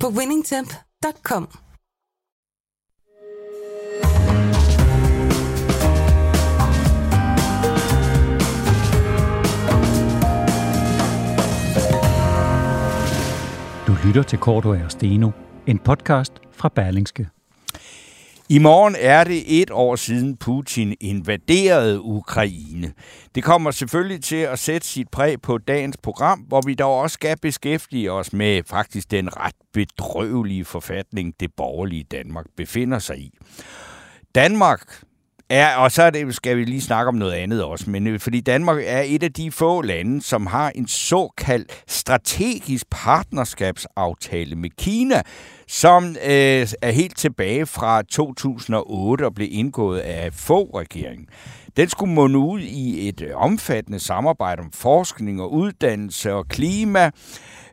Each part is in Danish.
på winningtemp.com. Du lytter til Korto og Steno, en podcast fra Berlingske. I morgen er det et år siden Putin invaderede Ukraine. Det kommer selvfølgelig til at sætte sit præg på dagens program, hvor vi dog også skal beskæftige os med faktisk den ret bedrøvelige forfatning, det borgerlige Danmark befinder sig i. Danmark Ja, og så er det, skal vi lige snakke om noget andet også, men øh, fordi Danmark er et af de få lande, som har en såkaldt strategisk partnerskabsaftale med Kina, som øh, er helt tilbage fra 2008 og blev indgået af få regeringen. Den skulle munde ud i et øh, omfattende samarbejde om forskning og uddannelse og klima,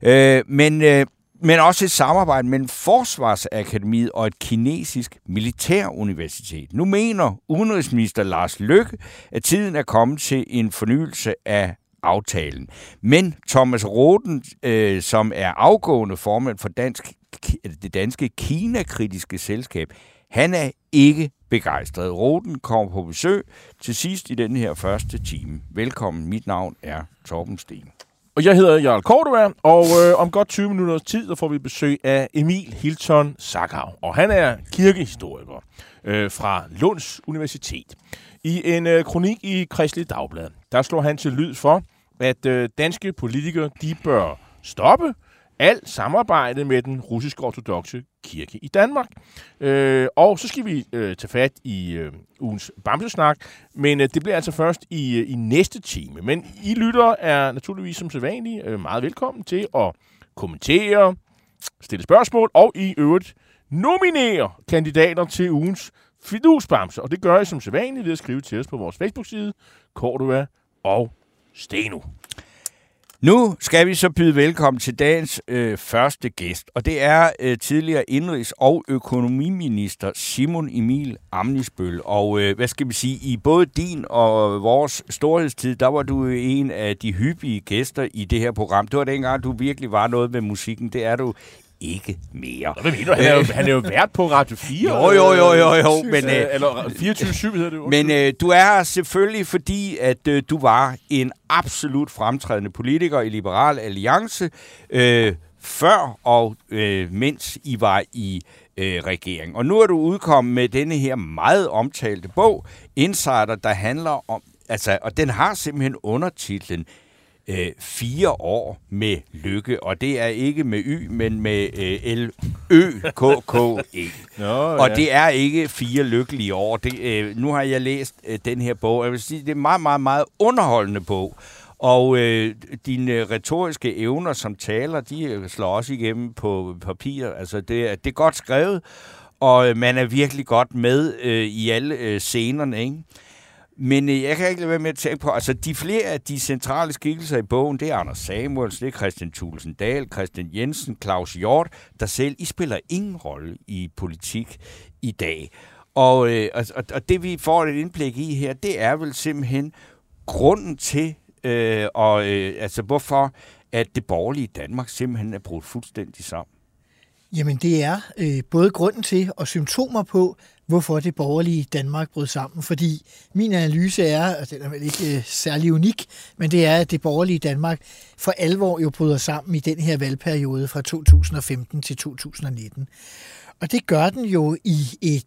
øh, men øh, men også et samarbejde mellem Forsvarsakademiet og et kinesisk militæruniversitet. Nu mener udenrigsminister Lars Løkke, at tiden er kommet til en fornyelse af aftalen. Men Thomas Roden, øh, som er afgående formand for dansk, det danske Kina-kritiske selskab, han er ikke begejstret. Roden kommer på besøg til sidst i den her første time. Velkommen, mit navn er Torben Sten. Og jeg hedder Jarl Cordova, og øh, om godt 20 minutters tid, der får vi besøg af Emil Hilton Sakhav. Og han er kirkehistoriker øh, fra Lunds Universitet. I en øh, kronik i Kristelig Dagblad, der slår han til lyd for, at øh, danske politikere, de bør stoppe alt samarbejde med den russiske ortodoxe kirke i Danmark. Øh, og så skal vi øh, tage fat i øh, ugens Bamsesnak, men øh, det bliver altså først i, øh, i næste time. Men I lytter er naturligvis som sædvanligt øh, meget velkommen til at kommentere, stille spørgsmål og i øvrigt nominere kandidater til ugens fidusbamse. Og det gør I som sædvanligt ved at skrive til os på vores Facebook-side, Cordova og Steno. Nu skal vi så byde velkommen til dagens øh, første gæst, og det er øh, tidligere indrigs- og økonomiminister Simon Emil Amnisbøl. Og øh, hvad skal vi sige, i både din og vores storhedstid, der var du en af de hyppige gæster i det her program. Det var dengang, du virkelig var noget med musikken. Det er du ikke mere. Hvad mener du? Han er jo, han er jo vært på Radio 4. Jo, jo, jo, jo, jo. Men, øh, eller 24-7 hedder det jo. Men øh, du er selvfølgelig, fordi at øh, du var en absolut fremtrædende politiker i Liberal Alliance øh, før og øh, mens I var i øh, regering. Og nu er du udkommet med denne her meget omtalte bog, Insider, der handler om, altså, og den har simpelthen undertitlen øh, fire år med lykke, og det er ikke med Y, men med øh, L-Ø-K-K-E. Nå, og ja. det er ikke fire lykkelige år. Det, øh, nu har jeg læst øh, den her bog, og jeg vil sige, det er en meget, meget, meget underholdende bog. Og øh, dine retoriske evner som taler, de øh, slår også igennem på papir. Altså, det, er, det er godt skrevet, og øh, man er virkelig godt med øh, i alle øh, scenerne, ikke? Men øh, jeg kan ikke lade være med at tænke på, altså de flere af de centrale skikkelser i bogen, det er Anders Samuels, det er Christian Thulesen Dahl, Christian Jensen, Claus Hjort, der selv, I spiller ingen rolle i politik i dag. Og, øh, og, og det vi får et indblik i her, det er vel simpelthen grunden til, øh, og, øh, altså hvorfor at det borgerlige Danmark simpelthen er brudt fuldstændig sammen. Jamen det er øh, både grunden til og symptomer på, hvorfor det borgerlige Danmark brød sammen. Fordi min analyse er, og den er vel ikke øh, særlig unik, men det er, at det borgerlige Danmark for alvor jo bryder sammen i den her valgperiode fra 2015 til 2019. Og det gør den jo i et,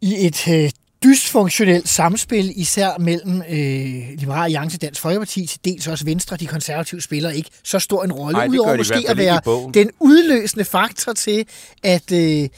i et øh, dysfunktionelt samspil, især mellem øh, Liberal Alliance Dansk Folkeparti, til dels også Venstre, de konservative spiller ikke så stor en rolle, udover måske at være den udløsende faktor til, at, øh,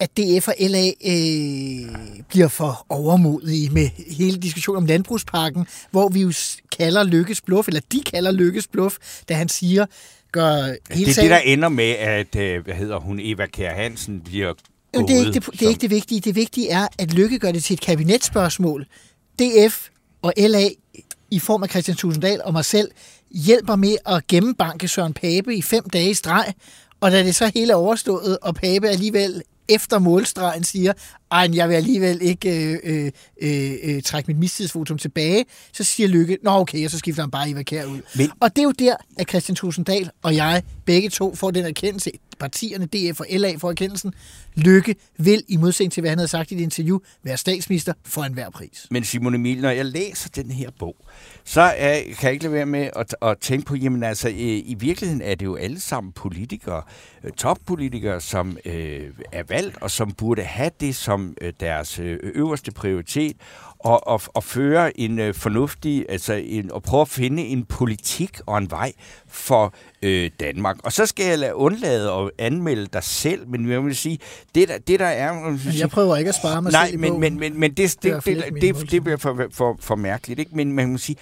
at DF og LA øh, bliver for overmodige med hele diskussionen om landbrugspakken, hvor vi jo kalder Lykkes Bluff, eller de kalder Lykkes Bluff, da han siger, gør Det hele er sagen... det, der ender med, at, øh, hvad hedder hun, Eva Kjær Hansen bliver Jamen, det, er ikke det, gået det er ikke det vigtige. Det vigtige er, at Lykke gør det til et kabinetsspørgsmål. DF og LA i form af Christian Tusinddal og mig selv hjælper med at gennembanke Søren Pape i fem dage i streg, og da det så hele er overstået, og Pape alligevel efter målstregen siger, ej, jeg vil alligevel ikke øh, øh, øh, øh, trække mit mistidsvotum tilbage, så siger Lykke, nå okay, og så skifter han bare Eva Kjær ud. Men- Og det er jo der, at Christian Tusinddal og jeg begge to får den erkendelse, partierne DF og LA får erkendelsen, Lykke vil, i modsætning til hvad han havde sagt i et interview, være statsminister for enhver pris. Men Simon Emil, når jeg læser den her bog, så er, kan jeg ikke lade være med at, at tænke på, jamen altså, øh, i virkeligheden er det jo alle sammen politikere, øh, toppolitikere, som øh, er valgt, og som burde have det som øh, deres øh, øverste prioritet, og, og, og føre en øh, fornuftig, altså en, og prøve at finde en politik og en vej for øh, Danmark. Og så skal jeg lade undlade at anmelde dig selv, men jeg vil sige, det der, det der er... Jeg prøver ikke at spare mig Nej, selv i men, men, men, men det, Det det, det, det, det, det bliver for, for, for mærkeligt, ikke? Men man må sige,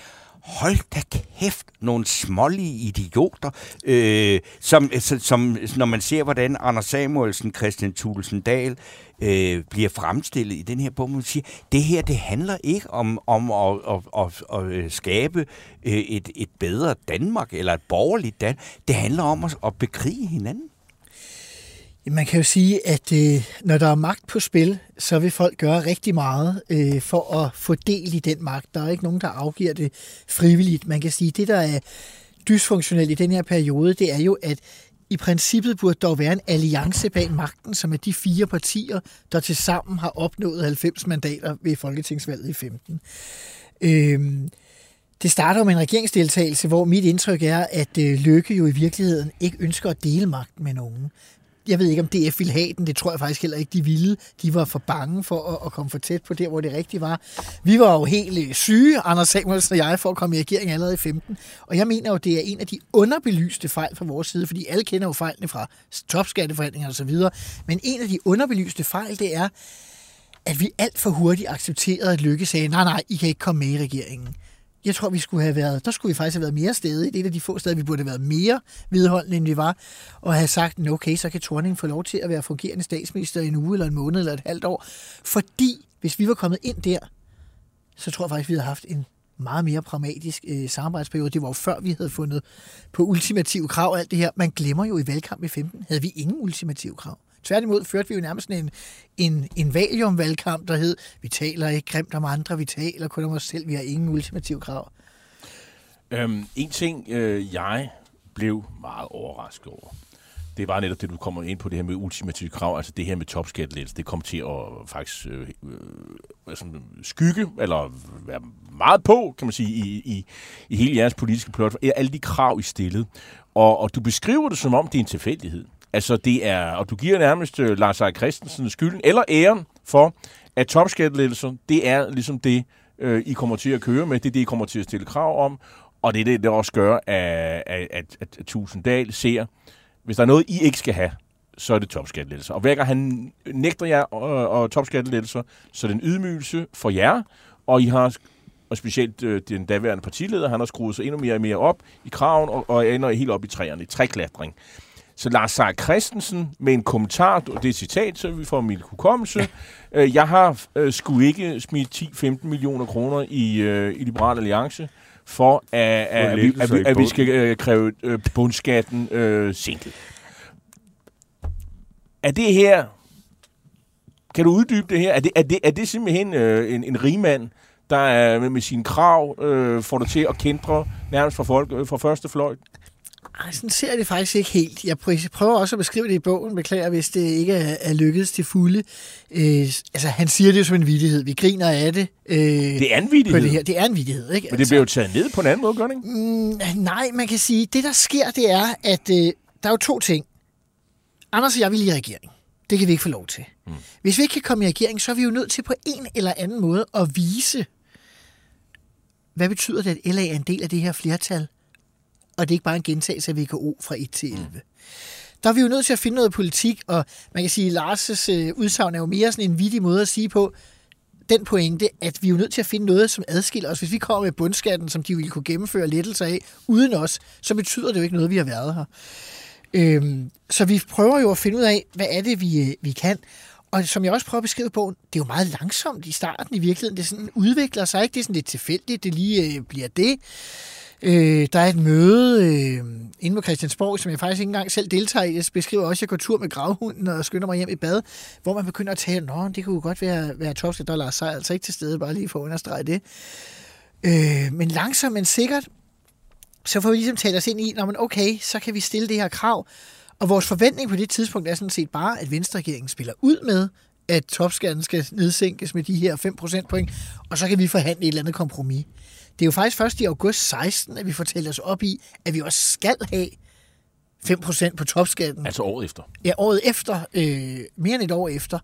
hold da kæft, nogle smålige idioter, øh, som, som, som, når man ser, hvordan Anders Samuelsen, Christian Thulesen Dahl øh, bliver fremstillet i den her bog, man siger, det her, det handler ikke om, om at, at, at, at, øh, skabe øh, et, et bedre Danmark, eller et borgerligt Danmark. Det handler om at, at bekrige hinanden. Man kan jo sige, at øh, når der er magt på spil, så vil folk gøre rigtig meget øh, for at få del i den magt. Der er ikke nogen, der afgiver det frivilligt. Man kan sige, at det, der er dysfunktionelt i den her periode, det er jo, at i princippet burde der være en alliance bag magten, som er de fire partier, der til sammen har opnået 90 mandater ved Folketingsvalget i 15. Øhm, det starter med en regeringsdeltagelse, hvor mit indtryk er, at øh, jo i virkeligheden ikke ønsker at dele magten med nogen. Jeg ved ikke, om DF ville have den. Det tror jeg faktisk heller ikke, de ville. De var for bange for at, at komme for tæt på der, hvor det rigtigt var. Vi var jo helt øh, syge, Anders Samuelsen og jeg, for at komme i regering allerede i 15. Og jeg mener jo, det er en af de underbelyste fejl fra vores side, fordi alle kender jo fejlene fra topskatteforhandlinger osv. Men en af de underbelyste fejl, det er, at vi alt for hurtigt accepterede, at Lykke sagde, nej, nej, I kan ikke komme med i regeringen. Jeg tror, vi skulle have været, der skulle vi faktisk have været mere stedige. Det er et af de få steder, vi burde have været mere vedholdende, end vi var. Og have sagt, okay, så kan Thorning få lov til at være fungerende statsminister i en uge, eller en måned, eller et halvt år. Fordi, hvis vi var kommet ind der, så tror jeg faktisk, vi havde haft en meget mere pragmatisk øh, samarbejdsperiode. Det var jo før, vi havde fundet på ultimative krav og alt det her. Man glemmer jo i valgkamp i 15, havde vi ingen ultimative krav. Tværtimod førte vi jo nærmest en, en, en valium-valgkamp, der hed, vi taler ikke grimt om andre, vi taler kun om os selv, vi har ingen ultimative krav. Øhm, en ting, øh, jeg blev meget overrasket over, det var netop det, du kommer ind på, det her med ultimative krav, altså det her med topskattelæs, det kom til at faktisk øh, øh, sådan, skygge, eller være meget på, kan man sige, i, i, i hele jeres politiske plot, alle de krav, I stillede. Og, og du beskriver det som om, det er en tilfældighed. Altså det er, og du giver nærmest øh, Lars Erik Christensen skylden, eller æren for, at topskattelettelser, det er ligesom det, øh, I kommer til at køre med, det er det, I kommer til at stille krav om, og det er det, der også gør, at, at, at, at Tusinddal ser, hvis der er noget, I ikke skal have, så er det topskattelettelser. Og hver gang han nægter jer og, og topskattelettelser, så er det en ydmygelse for jer, og I har og specielt øh, den daværende partileder, han har skruet sig endnu mere og mere op i kraven, og, og ender helt op i træerne, i træklatring. Så Lars Seier Christensen med en kommentar, og det er citat, så vi får min hukommelse. Øh, jeg har øh, skulle ikke smidt 10-15 millioner kroner i, øh, i Liberal Alliance, for at, at, at, vi, at, vi, at vi skal øh, kræve øh, bundskatten øh, sænket. Er det her... Kan du uddybe det her? Er det, er det, er det simpelthen øh, en, en rigmand, der er med, med sine krav øh, får dig til at kendre nærmest fra, folk, øh, fra første fløjt? Ej, sådan ser jeg det faktisk ikke helt. Jeg prøver også at beskrive det i bogen, beklager, hvis det ikke er, er lykkedes til fulde. Øh, altså, han siger det jo som en vidighed. Vi griner af det. Øh, Det er en vidighed, det her. Det er en vidighed, ikke? men det bliver jo taget ned på en anden måde, gør det ikke? Mm, nej, man kan sige, det der sker, det er, at øh, der er jo to ting. Anders og jeg vil i regering. Det kan vi ikke få lov til. Mm. Hvis vi ikke kan komme i regering, så er vi jo nødt til på en eller anden måde at vise, hvad betyder det, at LA er en del af det her flertal, og det er ikke bare en gentagelse af VKO fra 1 til 11. Mm. Der er vi jo nødt til at finde noget politik, og man kan sige, at Lars' øh, udsagn er jo mere sådan en vittig måde at sige på, den pointe, at vi er jo nødt til at finde noget, som adskiller os. Hvis vi kommer med bundskatten, som de ville kunne gennemføre lettelser af uden os, så betyder det jo ikke noget, vi har været her. Øhm, så vi prøver jo at finde ud af, hvad er det, vi, øh, vi kan. Og som jeg også prøver at beskrive på, det er jo meget langsomt i starten i virkeligheden. Det sådan udvikler sig ikke. Det er sådan lidt tilfældigt, det lige øh, bliver det. Øh, der er et møde øh, inde på Christiansborg, som jeg faktisk ikke engang selv deltager i. Jeg beskriver også, at jeg går tur med gravhunden og skynder mig hjem i bad, hvor man begynder at tale, nå, det kunne godt være, være topskat, der sig altså ikke til stede, bare lige for at understrege det. Øh, men langsomt, men sikkert, så får vi ligesom talt os ind i, når man okay, så kan vi stille det her krav. Og vores forventning på det tidspunkt er sådan set bare, at Venstre-regeringen spiller ud med, at topskatten skal nedsænkes med de her 5 procentpoint, og så kan vi forhandle et eller andet kompromis. Det er jo faktisk først i august 16, at vi fortæller os op i, at vi også skal have 5% på topskatten. Altså året efter? Ja, året efter. Øh, mere end et år efter.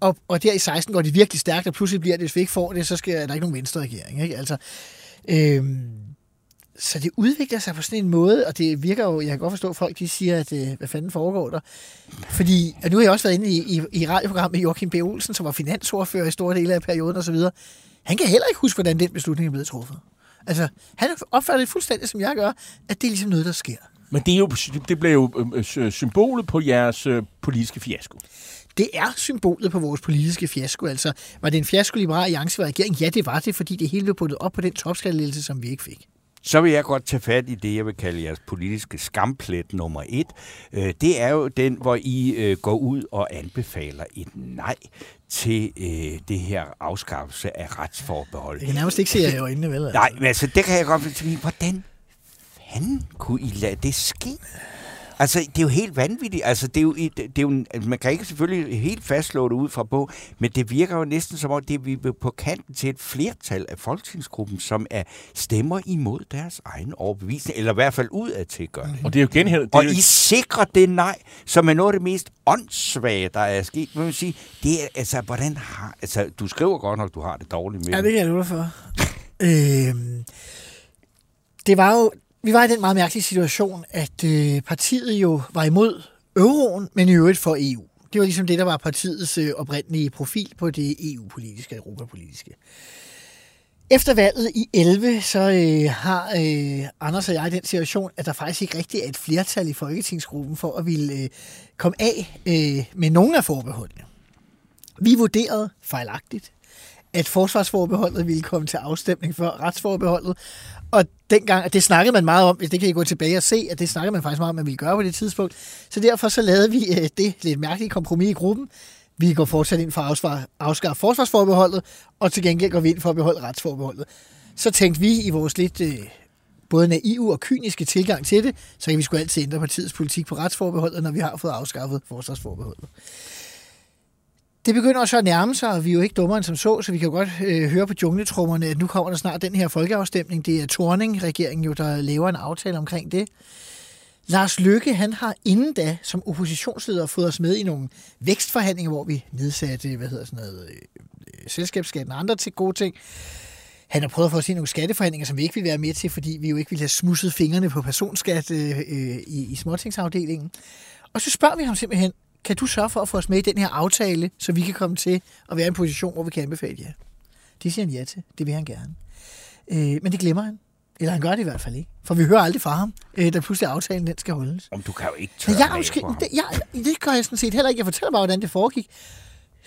Og, og der i 16 går det virkelig stærkt, og pludselig bliver det, hvis vi ikke får det, så skal der ikke nogen venstre regering. Ikke? Altså, øh, så det udvikler sig på sådan en måde, og det virker jo, jeg kan godt forstå, at folk de siger, at øh, hvad fanden foregår der? Fordi, og nu har jeg også været inde i, i, i radioprogrammet med Joachim B. Olsen, som var finansordfører i store dele af perioden osv., han kan heller ikke huske, hvordan den beslutning er blevet truffet. Altså, han opfatter det fuldstændig, som jeg gør, at det er ligesom noget, der sker. Men det, er jo, det bliver jo øh, øh, symbolet på jeres øh, politiske fiasko. Det er symbolet på vores politiske fiasko. Altså, var det en fiasko, Liberal Alliance var regering? Ja, det var det, fordi det hele blev puttet op på den topskattelettelse, som vi ikke fik. Så vil jeg godt tage fat i det, jeg vil kalde jeres politiske skamplet nummer et. Det er jo den, hvor I går ud og anbefaler et nej til øh, det her afskaffelse af retsforbehold. Jeg kan nærmest ikke se jer i øjnene, vel? Altså. Nej, men altså, det kan jeg godt sige. Hvordan fanden kunne I lade det ske? Altså, det er jo helt vanvittigt. Altså, det er jo, det er jo, altså, man kan ikke selvfølgelig helt fastslå det ud fra på, men det virker jo næsten som om, det er vi på kanten til et flertal af folketingsgruppen, som er stemmer imod deres egen overbevisning, eller i hvert fald ud af til gør Og det er jo genhævet. Og jo... I sikrer det nej, som er noget af det mest åndssvage, der er sket. Man sige, det er, altså, hvordan har... Altså, du skriver godt nok, du har det dårligt med Ja, det kan jeg love for. øhm, det var jo vi var i den meget mærkelige situation, at øh, partiet jo var imod euroen, men i øvrigt for EU. Det var ligesom det, der var partiets øh, oprindelige profil på det EU-politiske og europapolitiske. Efter valget i 11, så øh, har øh, Anders og jeg den situation, at der faktisk ikke rigtig er et flertal i Folketingsgruppen for at ville øh, komme af øh, med nogle af forbeholdene. Vi vurderede fejlagtigt, at forsvarsforbeholdet ville komme til afstemning for retsforbeholdet, og dengang, det snakkede man meget om, det kan I gå tilbage og se, at det snakkede man faktisk meget om, at man ville gøre på det tidspunkt. Så derfor så lavede vi øh, det lidt mærkelige kompromis i gruppen. Vi går fortsat ind for at afskaffe forsvarsforbeholdet, og til gengæld går vi ind for at beholde retsforbeholdet. Så tænkte vi i vores lidt øh, både naive og kyniske tilgang til det, så kan vi sgu altid ændre partiets politik på retsforbeholdet, når vi har fået afskaffet forsvarsforbeholdet det begynder også at nærme sig, og vi er jo ikke dummere end som så, så vi kan jo godt øh, høre på jungletrummerne, at nu kommer der snart den her folkeafstemning. Det er Torning-regeringen jo, der laver en aftale omkring det. Lars Lykke, han har inden da som oppositionsleder fået os med i nogle vækstforhandlinger, hvor vi nedsatte, hvad hedder sådan noget, øh, selskabsskatten og andre til gode ting. Han har prøvet at få os i nogle skatteforhandlinger, som vi ikke vil være med til, fordi vi jo ikke ville have smusset fingrene på personskat øh, øh, i, i småtingsafdelingen. Og så spørger vi ham simpelthen, kan du sørge for at få os med i den her aftale, så vi kan komme til at være i en position, hvor vi kan anbefale jer? Det siger han ja til. Det vil han gerne. Øh, men det glemmer han. Eller han gør det i hvert fald ikke. For vi hører aldrig fra ham, øh, da pludselig aftalen den skal holdes. Om du kan jo ikke tørre jeg, måske, det, jeg, det gør jeg sådan set heller ikke. Jeg fortæller bare, hvordan det foregik.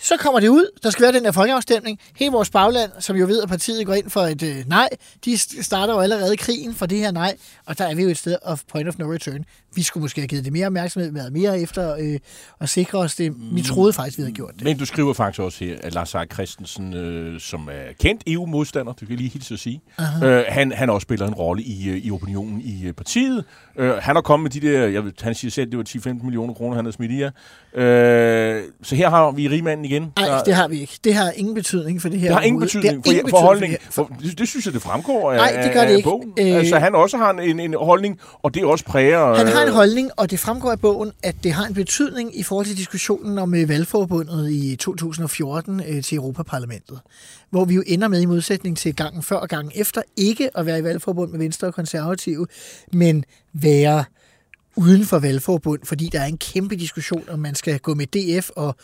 Så kommer det ud, der skal være den der folkeafstemning. Hele vores bagland, som jo ved, at partiet går ind for et øh, nej, de starter jo allerede krigen for det her nej, og der er vi jo et sted of point of no return. Vi skulle måske have givet det mere opmærksomhed, været mere efter øh, at sikre os det. Vi mm. troede faktisk, vi havde gjort det. Men du skriver faktisk også her, at Lars Seier Christensen, øh, som er kendt EU-modstander, det kan lige hilse at sige, øh, han, han også spiller en rolle i, øh, i opinionen i øh, partiet. Øh, han har kommet med de der, jeg ved, han siger selv, det var 10-15 millioner kroner, han havde smidt i jer. Øh, så her har vi rigmanden igen. Nej, det har vi ikke. Det har ingen betydning for det her. Det har ingen betydning for, ingen for holdning. For, det, det synes jeg, det fremgår af, Nej, det gør det ikke. bogen. Øh, altså, han også har en, en holdning, og det også præger... Han har en holdning, og det fremgår af bogen, at det har en betydning i forhold til diskussionen om øh, valgforbundet i 2014 øh, til Europaparlamentet. Hvor vi jo ender med i modsætning til gangen før og gangen efter, ikke at være i valgforbund med Venstre og Konservative, men være uden for valgforbund, fordi der er en kæmpe diskussion, om man skal gå med DF og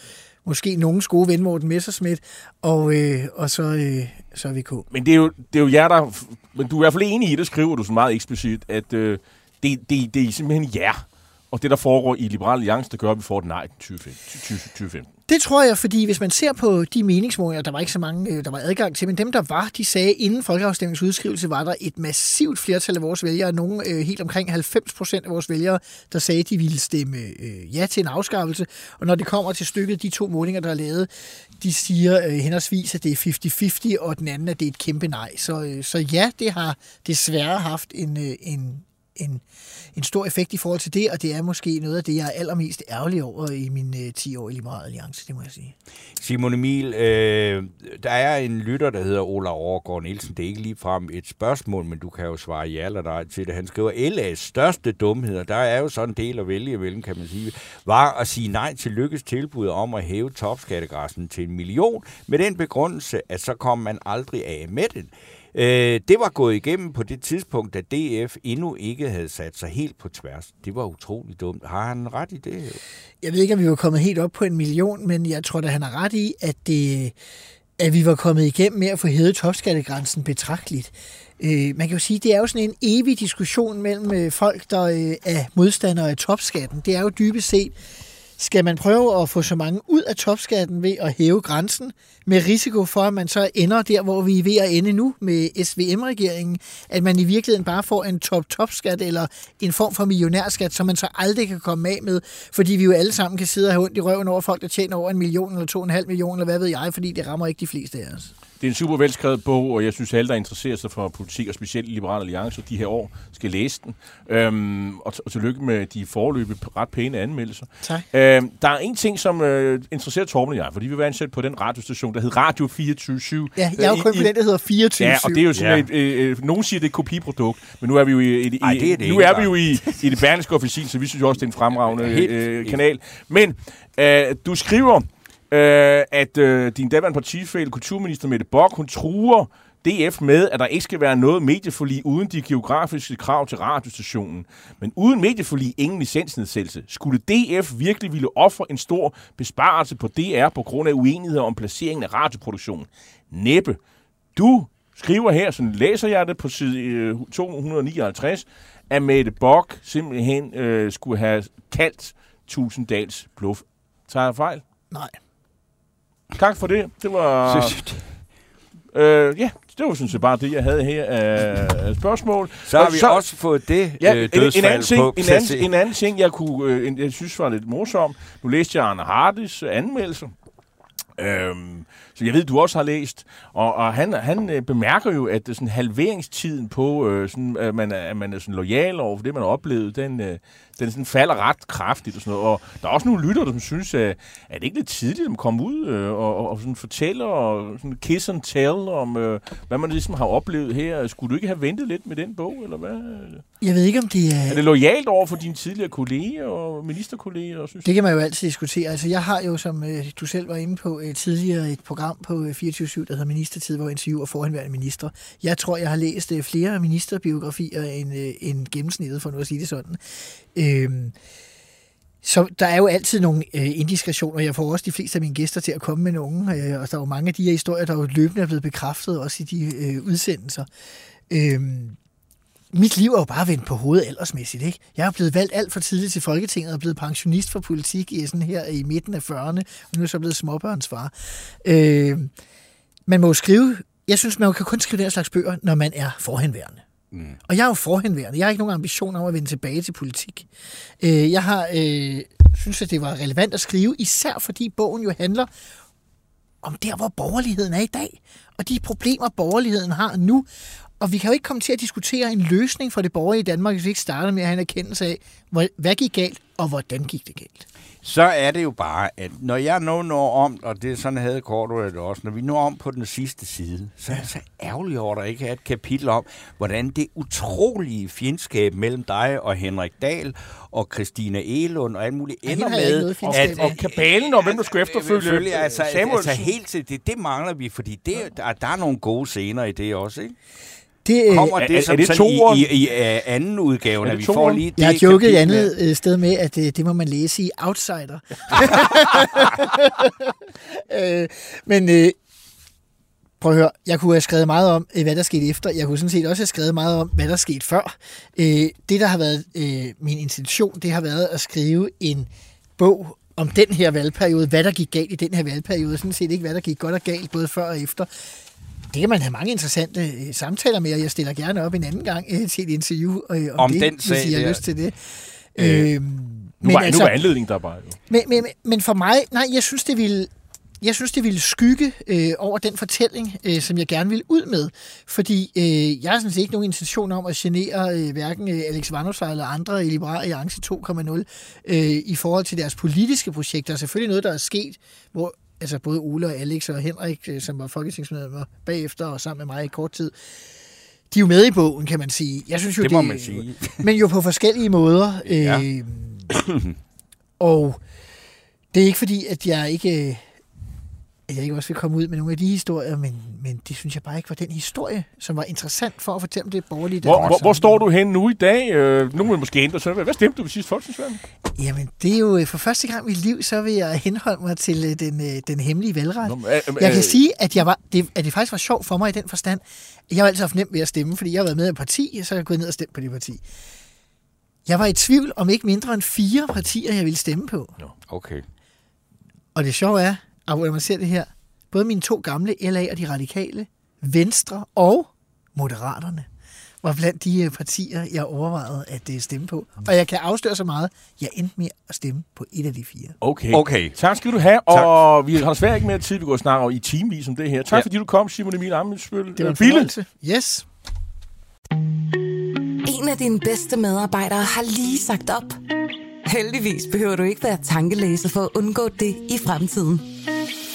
måske nogens gode ven Morten Messerschmidt, og, øh, og så, øh, så VK. Men det er, jo, det er jo jer, der... Men du er i hvert fald enig i det, skriver du så meget eksplicit, at øh, det, det, det er simpelthen jer, og det, der foregår i Liberal Alliance, der gør, at vi får et nej til 2015. Det tror jeg, fordi hvis man ser på de meningsmålinger, der var ikke så mange, øh, der var adgang til, men dem, der var, de sagde, inden folkeafstemningens udskrivelse, var der et massivt flertal af vores vælgere, nogen øh, helt omkring 90 procent af vores vælgere, der sagde, at de ville stemme øh, ja til en afskaffelse. Og når det kommer til stykket, de to målinger, der er lavet, de siger øh, henholdsvis, at det er 50-50, og den anden, at det er et kæmpe nej. Så, øh, så ja, det har desværre haft en, øh, en, en, en stor effekt i forhold til det, og det er måske noget af det, jeg er allermest ærgerlig over i min øh, 10 år i Alliance, det må jeg sige. Simon Emil, øh, der er en lytter, der hedder Ola Overgaard Nielsen. Det er ikke lige frem et spørgsmål, men du kan jo svare ja eller nej til det. Han skriver, LA's største dumheder, der er jo sådan en del at vælge imellem, kan man sige, var at sige nej til Lykkes tilbud om at hæve topskattegræsen til en million, med den begrundelse, at så kom man aldrig af med den. Øh, det var gået igennem på det tidspunkt, da DF endnu ikke havde sat sig helt på tværs. Det var utroligt dumt. Har han ret i det? Jeg ved ikke, om vi var kommet helt op på en million, men jeg tror, at han har ret i, at, det, at vi var kommet igennem med at få hævet topskattegrænsen betragteligt. Øh, man kan jo sige, at det er jo sådan en evig diskussion mellem øh, folk, der øh, er modstandere af topskatten. Det er jo dybest set, skal man prøve at få så mange ud af topskatten ved at hæve grænsen, med risiko for, at man så ender der, hvor vi er ved at ende nu med SVM-regeringen, at man i virkeligheden bare får en top-top-skat eller en form for millionærskat, som man så aldrig kan komme af med, fordi vi jo alle sammen kan sidde og have ondt i røven over folk, der tjener over en million eller to og en halv million, eller hvad ved jeg, fordi det rammer ikke de fleste af os. Det er en super velskrevet bog, og jeg synes, at alle, der interesserer sig for politik, og specielt Liberale Alliance, de her år, skal læse den. Øhm, og, og tillykke med de forløbe ret pæne anmeldelser. Tak. Øhm, der er en ting, som øh, interesserer Torben og jeg, fordi vi var ansat på den radiostation, der hed Radio 24 Ja, jeg er jo kun på den, der hedder 24 Ja, og det er jo sådan ja. et, øh, øh, nogen siger, det er et kopiprodukt, men nu er vi jo i, i, Ej, det er det nu er vi jo i, i det berlingske officin, så vi synes jo også, det er en fremragende øh, kanal. Men øh, du skriver, øh, at øh, din daværende partifæle, kulturminister Mette Bock, hun truer DF med, at der ikke skal være noget medieforlig uden de geografiske krav til radiostationen. Men uden medieforlig ingen licensnedsættelse. Skulle DF virkelig ville ofre en stor besparelse på DR på grund af uenigheder om placeringen af radioproduktionen? Næppe. Du skriver her, sådan læser jeg det på side øh, 259, at Mette Bock simpelthen øh, skulle have kaldt Tusinddals bluff. Tager jeg fejl? Nej. Tak for det. Det var... Øh, ja, det var sådan set bare det, jeg havde her af spørgsmål. Så har vi så, også fået det ja, øh, en, en, anden ting, på en, anden, en anden ting, jeg, kunne, øh, en, jeg synes var lidt morsom. Nu læste jeg Arne Hardis anmeldelse. Øhm, så jeg ved, du også har læst. Og, og han, han øh, bemærker jo, at sådan halveringstiden på, øh, sådan, at, man, at man er sådan lojal over for det, man har oplevet, den, øh, den sådan falder ret kraftigt og sådan noget. Og der er også nogle lytter, der synes, at, at det ikke lidt tidligt, at komme ud øh, og, og, og sådan fortæller og sådan kiss and tell om, øh, hvad man ligesom har oplevet her. Skulle du ikke have ventet lidt med den bog, eller hvad? Jeg ved ikke, om det er... Er det lojalt over for dine tidligere kolleger og ministerkolleger? Synes det kan man jo altid diskutere. Altså, jeg har jo, som øh, du selv var inde på, øh, tidligere et program på øh, 24 der hedder Ministertid, hvor jeg interviewer forhenværende minister. Jeg tror, jeg har læst øh, flere ministerbiografier end, øh, end gennemsnittet, for nu at sige det sådan. Øhm, så der er jo altid nogle øh, indiskationer. Jeg får også de fleste af mine gæster til at komme med nogen, øh, og der er jo mange af de her historier, der jo løbende er blevet bekræftet, også i de øh, udsendelser. Øhm, mit liv er jo bare vendt på hovedet aldersmæssigt. Ikke? Jeg er blevet valgt alt for tidligt til Folketinget og blevet pensionist for politik i, sådan her i midten af 40'erne, og nu er jeg så blevet småbørnsfar. Øh, man må jo skrive, jeg synes, man kan kun skrive den slags bøger, når man er forhenværende. Mm. Og jeg er jo forhenværende. Jeg har ikke nogen ambition om at vende tilbage til politik. Øh, jeg har øh, synes, at det var relevant at skrive, især fordi bogen jo handler om der, hvor borgerligheden er i dag, og de problemer, borgerligheden har nu. Og vi kan jo ikke komme til at diskutere en løsning for det borgerlige Danmark, hvis vi ikke starter med at have en erkendelse af, hvad gik galt, og hvordan gik det galt. Så er det jo bare, at når jeg nu når om, og det sådan havde Cordua det også, når vi når om på den sidste side, så er jeg så ærgerlig over, at der ikke er et kapitel om, hvordan det utrolige fjendskab mellem dig og Henrik Dahl og Christina Elund og alt muligt ender med, noget at, Og kabalen, og hvem der skulle efterfølge Selvfølgelig, altså, altså Samuelsen. helt til det, det mangler vi, fordi det, der, der er nogle gode scener i det også, ikke? Det, øh, Kommer er- det er som det sådan i, i, i uh, anden udgave, Er når det vi får lige det jeg har joket et andet øh, sted med, at øh, det må man læse i Outsider. øh, men øh, prøv at høre, jeg kunne have skrevet meget om, øh, hvad der skete efter. Jeg kunne sådan set også have skrevet meget om, hvad der skete før. Øh, det, der har været øh, min intention, det har været at skrive en bog om den her valgperiode, hvad der gik galt i den her valgperiode, sådan set ikke, hvad der gik godt og galt, både før og efter. Det kan man have mange interessante øh, samtaler med, og jeg stiller gerne op en anden gang øh, til et interview øh, om, Om det, den sag hvis I har lyst til det. Øh, øhm, Nu var, altså, nu var anledningen der bare. Jo. men, men, men for mig, nej, jeg synes, det ville, jeg synes, det ville skygge øh, over den fortælling, øh, som jeg gerne vil ud med. Fordi øh, jeg har sådan set ikke nogen intention om at genere øh, hverken øh, Alex Vanopslagh eller andre i Liberal Alliance 2.0 øh, i forhold til deres politiske projekter. Selvfølgelig noget, der er sket, hvor altså både Ole og Alex og Henrik, øh, som var folketingsmedlemmer bagefter og sammen med mig i kort tid, de er jo med i bogen, kan man sige. Jeg synes jo, Det må man sige. men jo på forskellige måder. Ja. Øh, og det er ikke fordi, at jeg ikke, øh, at jeg ikke også vil komme ud med nogle af de historier, men, men det synes jeg bare ikke var den historie, som var interessant for at fortælle om det borgerlige Hvor, Danmark. hvor, hvor står du hen nu i dag? Øh, nu vil måske ændre sig. Hvad stemte du ved sidste folketingsvalg? Jamen, det er jo øh, for første gang i mit liv, så vil jeg henholde mig til øh, den, øh, den hemmelige valgret. Nå, men, øh, Jeg øh, kan sige, at, jeg var, det, at det faktisk var sjovt for mig i den forstand. Jeg har altid haft nemt ved at stemme, fordi jeg har været med i et parti, så er jeg gået ned og stemt på det parti. Jeg var i tvivl om ikke mindre end fire partier, jeg ville stemme på. Okay. Og det sjove er, at når man ser det her, både mine to gamle, LA og de radikale, Venstre og Moderaterne, var blandt de øh, partier, jeg overvejede at øh, stemme på. Og jeg kan afsløre så meget, jeg endte med at stemme på et af de fire. Okay. Okay. Tak skal du have, og vi har desværre ikke mere tid, vi går og snakker i timevis om det her. Tak Ja. fordi du kom, Simon Emil Amitsbøl. Det var en fornøjelse. Yes. En af dine bedste medarbejdere har lige sagt op. Heldigvis behøver du ikke være tankelæser for at undgå det i fremtiden.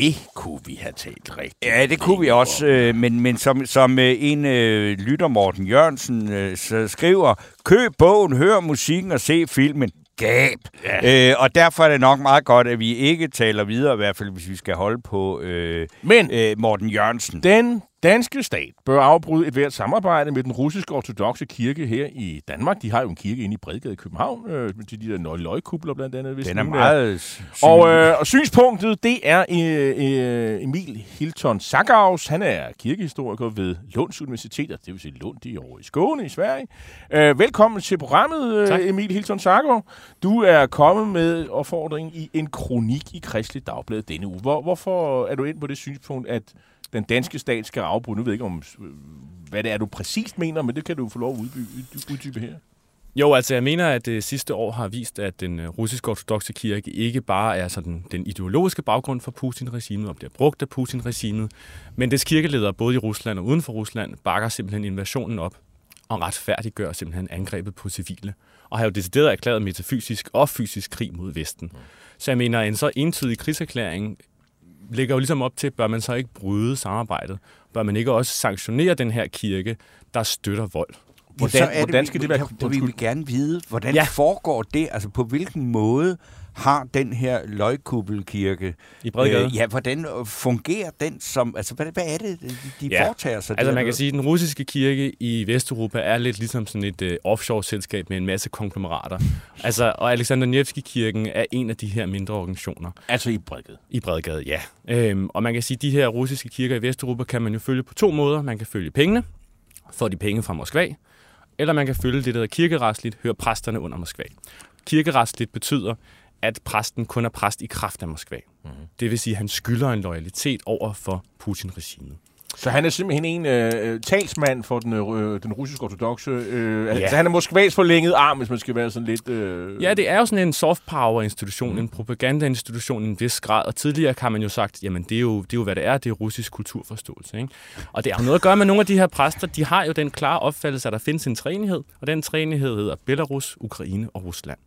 Det kunne vi have talt rigtigt. Ja, det kunne vi også, øh, men, men som, som øh, en øh, lytter, Morten Jørgensen, øh, så skriver, køb bogen, hør musikken og se filmen. Gab. Ja. Øh, og derfor er det nok meget godt, at vi ikke taler videre, i hvert fald hvis vi skal holde på øh, Men øh, Morten Jørgensen. Den danske stat bør afbryde et hvert samarbejde med den russiske ortodoxe kirke her i Danmark. De har jo en kirke inde i Bredgade i København, øh, til de der nøgløjkubler blandt andet. Hvis Den er meget syg. Og, øh, og synspunktet, det er øh, øh, Emil Hilton Sagaus. Han er kirkehistoriker ved Lunds Universitet, det vil sige Lund i over i Skåne i Sverige. Øh, velkommen til programmet, øh, Emil Hilton Sagaus. Du er kommet med opfordring i en kronik i Kristelig Dagblad denne uge. Hvor, hvorfor er du ind på det synspunkt, at den danske stat skal afbryde? Nu ved jeg ikke, om, øh, hvad det er, du præcist mener, men det kan du få lov at uddybe, uddybe her. Jo, altså jeg mener, at det sidste år har vist, at den øh, russiske ortodoxe kirke ikke bare er sådan den ideologiske baggrund for Putin-regimet og bliver brugt af Putin-regimet, men dets kirkeledere både i Rusland og uden for Rusland bakker simpelthen invasionen op og retfærdiggør simpelthen angrebet på civile, og har jo decideret erklæret metafysisk og fysisk krig mod Vesten. Så jeg mener, en så entydig krigserklæring ligger jo ligesom op til, bør man så ikke bryde samarbejdet? Bør man ikke også sanktionere den her kirke, der støtter vold? Hvordan- Så er hvordan skal det være- Det vil vi Undskyld. gerne vide. Hvordan Ja. ja. foregår det? Altså på hvilken måde har den her løgkubbelkirke... I Bredgade? Øh, ja, hvordan øh, fungerer den som... Altså, hvad, hvad er det, de Ja. foretager sig? Altså man kan sige, at den russiske kirke i Vesteuropa er lidt ligesom sådan et uh, offshore-selskab med en masse konglomerater. Altså, og Alexander Nevsky-kirken er en af de her mindre organisationer Altså i Bredgade. i Bredgade, ja. Øhm, og man kan sige, at de her russiske kirker i Vesteuropa kan man jo følge på to måder. Man kan følge pengene, får de penge fra Moskva, eller man kan følge det, der hedder kirkeretsligt, høre præsterne under Moskva. Kirkeretsligt betyder, at præsten kun er præst i kraft af Moskva. Mm-hmm. Det vil sige, at han skylder en loyalitet over for Putin-regimet. Så han er simpelthen en øh, talsmand for den, øh, den russiske ortodoxe. Øh, Ja. Altså han er Moskvas forlænget arm, hvis man skal være sådan lidt... Øh, Ja, det er jo sådan en soft power institution, mm. en propagandainstitution i en vis grad, og tidligere kan man jo sagt, jamen det er jo, det er jo hvad det er, det er russisk kulturforståelse. Ikke? Og det har noget at gøre med nogle af de her præster, de har jo den klare opfattelse, at der findes en træenighed, og den træenighed hedder Belarus, Ukraine og Rusland.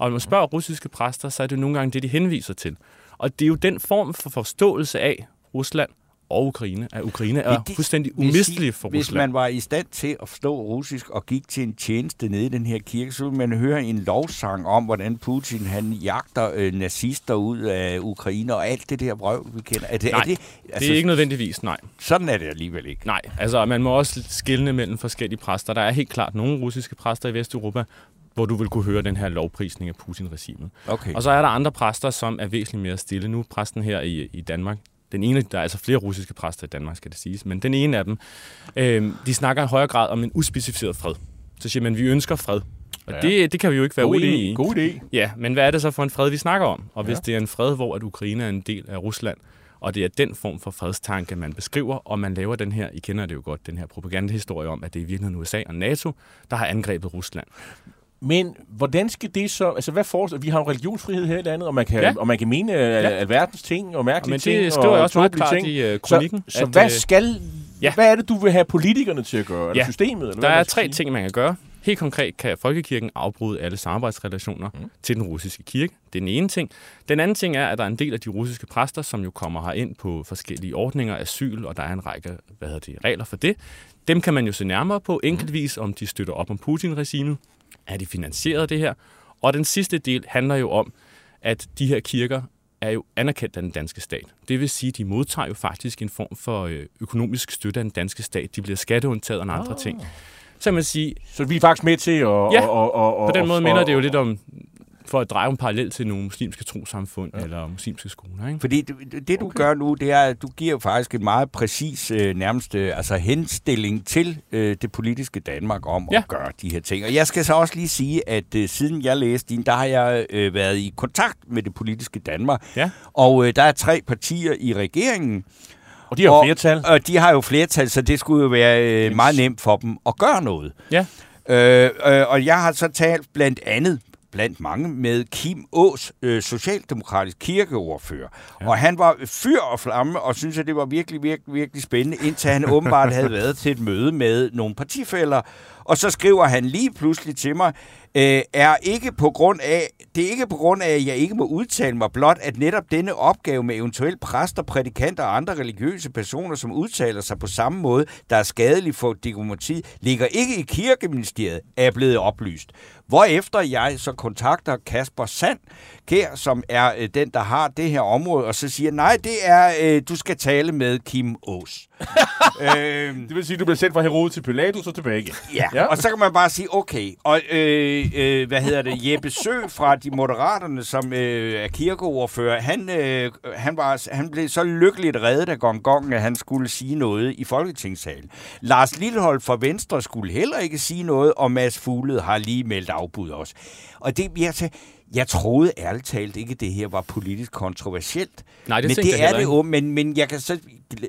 Og når man spørger russiske præster, så er det jo nogle gange det, de henviser til. Og det er jo den form for forståelse af Rusland og Ukraine, at Ukraine er Det- fuldstændig Hvis umistelig for Hvis Rusland. man var i stand til at forstå russisk og gik til en tjeneste nede i den her kirke, så ville man høre en lovsang om, hvordan Putin han jagter øh, nazister ud af Ukraine og alt det der vrøv, vi kender. Er det, Nej, er det, Altså, det er ikke nødvendigvis, nej. Sådan er det alligevel ikke. Nej, altså man må også skille mellem forskellige præster. Der er helt klart nogle russiske præster i Vesteuropa, hvor du vil kunne høre den her lovprisning af Putin-regimet. Okay. Og så er der andre præster, som er væsentligt mere stille. Nu præsten her i, i Danmark. Den ene, der er altså flere russiske præster i Danmark, skal det siges, men den ene af dem, øh, de snakker i højere grad om en uspecificeret fred. Så siger man, vi ønsker fred. Og Ja. det, det kan vi jo ikke være God uenige i. God idé. Ja, men hvad er det så for en fred, vi snakker om? Og hvis Ja. det er en fred, hvor at Ukraine er en del af Rusland, og det er den form for fredstanke, man beskriver, og man laver den her, I kender det jo godt, den her propagandahistorie om, at det er i virkeligheden USA og NATO, der har angrebet Rusland. Men hvordan skal det så... Altså, hvad forestiller... Vi har jo religionsfrihed her i landet, og man kan, Ja. ja. og man kan mene ja. alverdens ting og mærkelige Men ting. det skriver jeg også meget klart ting. i uh, kronikken. Så, så at, hvad øh, skal... ja. Ja. Hvad er det, du vil have politikerne til at gøre? Eller Ja. systemet? Eller Der hvad er tre sige? ting, man kan gøre. Helt konkret kan Folkekirken afbryde alle samarbejdsrelationer mm. til den russiske kirke. Det er den ene ting. Den anden ting er, at der er en del af de russiske præster, som jo kommer her ind på forskellige ordninger, asyl, og der er en række hvad hedder det, regler for det. Dem kan man jo se nærmere på enkeltvis, om de støtter op om Putin-regimet. Er de finansieret det her? Og den sidste del handler jo om, at de her kirker er jo anerkendt af den danske stat. Det vil sige, at de modtager jo faktisk en form for øh, økonomisk støtte af den danske stat. De bliver skatteundtaget og andre ting. Så man sige, Så vi er faktisk med til at... Ja, og, og, og, på den måde minder det jo lidt om, for at dreje en parallel til nogle muslimske trosamfund ja. eller muslimske skoler. Ikke? Fordi det, det du okay. gør nu, det er, at du giver faktisk en meget præcis, øh, nærmest øh, altså henstilling til øh, det politiske Danmark om ja. Ja. at gøre de her ting. Og jeg skal så også lige sige, at øh, siden jeg læste din, der har jeg øh, været i kontakt med det politiske Danmark. Ja. Og øh, der er tre partier i regeringen, Og de har jo og, flertal. Og de har jo flertal, så det skulle jo være øh, meget nemt for dem at gøre noget. Ja. Øh, øh, og jeg har så talt blandt andet blandt mange med Kim Ås, øh, socialdemokratisk kirkeordfører. Ja. Og han var fyr og flamme, og synes at det var virkelig, virkelig, virkelig spændende, indtil han åbenbart havde været til et møde med nogle partifælder. Og så skriver han lige pludselig til mig, øh, er ikke på grund af, det er ikke på grund af, at jeg ikke må udtale mig blot, at netop denne opgave med eventuelt præster, prædikanter og andre religiøse personer, som udtaler sig på samme måde, der er skadelig for demokratiet, ligger ikke i kirkeministeriet, er blevet oplyst. Hvorefter jeg så kontakter Kasper Sand, Kær, som er øh, den, der har det her område, og så siger, nej, det er, øh, du skal tale med Kim Ås. øhm, Det vil sige, du bliver sendt fra Herode til Pilatus og tilbage igen. Ja, ja, og så kan man bare sige, okay, og øh, øh, hvad hedder det, Jeppe Sø fra de Moderaterne, som øh, er kirkeordfører, han, øh, han, var, han blev så lykkeligt reddet af Gong Gong, at han skulle sige noget i Folketingssalen. Lars Lillehold fra Venstre skulle heller ikke sige noget, og Mads Fuglede har lige meldt afbud også. Og det, jeg, sagde, jeg troede ærligt talt ikke, at det her var politisk kontroversielt. Nej, det men det er det jo, men, men jeg kan så,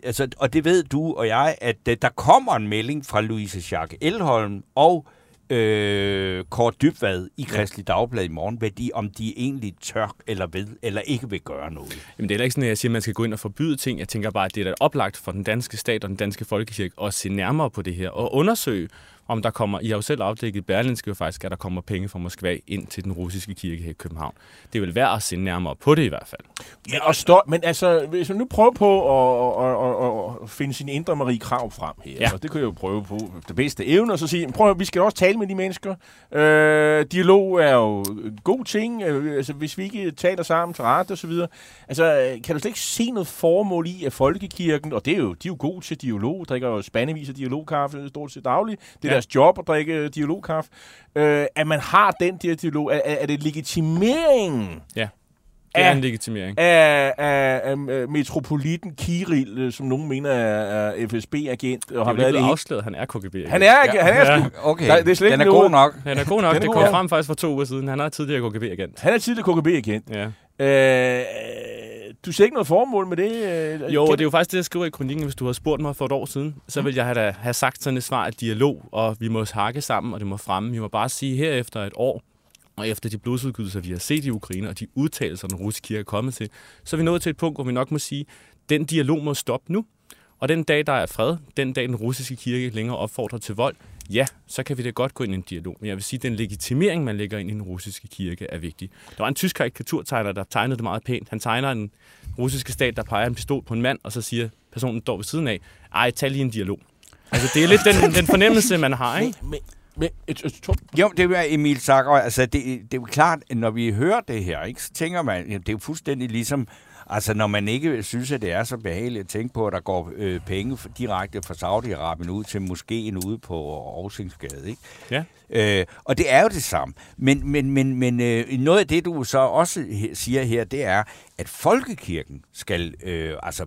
altså, og det ved du og jeg, at øh, der kommer en melding fra Louise Schack Elholm og øh, Kåre Dybvad i Kristelig Dagblad i morgen, hvad de, om de egentlig tør eller ved, eller ikke vil gøre noget. Jamen, det er ikke sådan, at jeg siger, at man skal gå ind og forbyde ting. Jeg tænker bare, at det er da oplagt for den danske stat og den danske folkekirke at se nærmere på det her og undersøge, om der kommer, I har jo selv afdækket Berlinske jo faktisk, at der kommer penge fra Moskva ind til den russiske kirke her i København. Det vil være at se nærmere på det i hvert fald. Men, og stå, men altså, hvis man nu prøver på at, at, at, at finde sin indre Marie Krav frem her, Ja. og det kan jeg jo prøve på det bedste evne, og så sige, prøv vi skal også tale med de mennesker. Øh, dialog er jo en god ting, øh, altså, hvis vi ikke taler sammen til ret og så videre. Altså, kan du slet ikke se noget formål i, at folkekirken, og det er jo, de er jo gode til dialog, drikker jo spandevis af dialogkaffe stort set dagligt, det Ja. Deres job at drikke dialogkaffe, øh, at man har den der dialog, er, er det legitimeringen Ja, det er Ja. en legitimering. af, af, af øh, metropoliten Kirill, øh, som nogen mener er, er FSB-agent, og Det har er været blevet afsløret, han er KGB. Han er, ja. han er, Ja. sgu, Okay, Der- det er slet den er god nok. Han er god nok. Den er Det kom ja. frem faktisk for to uger siden. Han er tidligere KGB-agent. han er tidligere KGB-agent. Ja. Øh, du ser ikke noget formål med det? Øh, Jo, og det er jo faktisk det, jeg skriver i kronikken. Hvis du havde spurgt mig for et år siden, så ville jeg have, da, have sagt sådan et svar af dialog, og vi må hakke sammen, og det må fremme. Vi må bare sige, her efter et år, og efter de blodsudgydelser, vi har set i Ukraine, og de udtalelser, den russiske kirke er kommet til, så er vi nået til et punkt, hvor vi nok må sige, den dialog må stoppe nu. Og den dag, der er fred, den dag, den russiske kirke længere opfordrer til vold, ja, så kan vi da godt gå ind i en dialog. Men jeg vil sige, at den legitimering, man lægger ind i den russiske kirke, er vigtig. Der var en tysk karikaturtegner, der tegnede det meget pænt. Han tegner en russiske stat, der peger en pistol på en mand, og så siger personen, der står ved siden af, ej, tag lige en dialog. Altså, det er lidt den, den fornemmelse, man har, ikke? Men, men, et, et, et, Jo, det er Emil Sakker. Altså, det, det er jo klart, at når vi hører det her, ikke, så tænker man, ja, det er jo fuldstændig ligesom, altså når man ikke synes, at det er så behageligt at tænke på, at der går øh, penge direkte fra Saudi-Arabien ud til moskéen ude på Aarhusingsgade, ikke? Ja. Øh, og det er jo det samme. Men, men, men, men øh, noget af det, du så også siger her, det er, at folkekirken skal øh, altså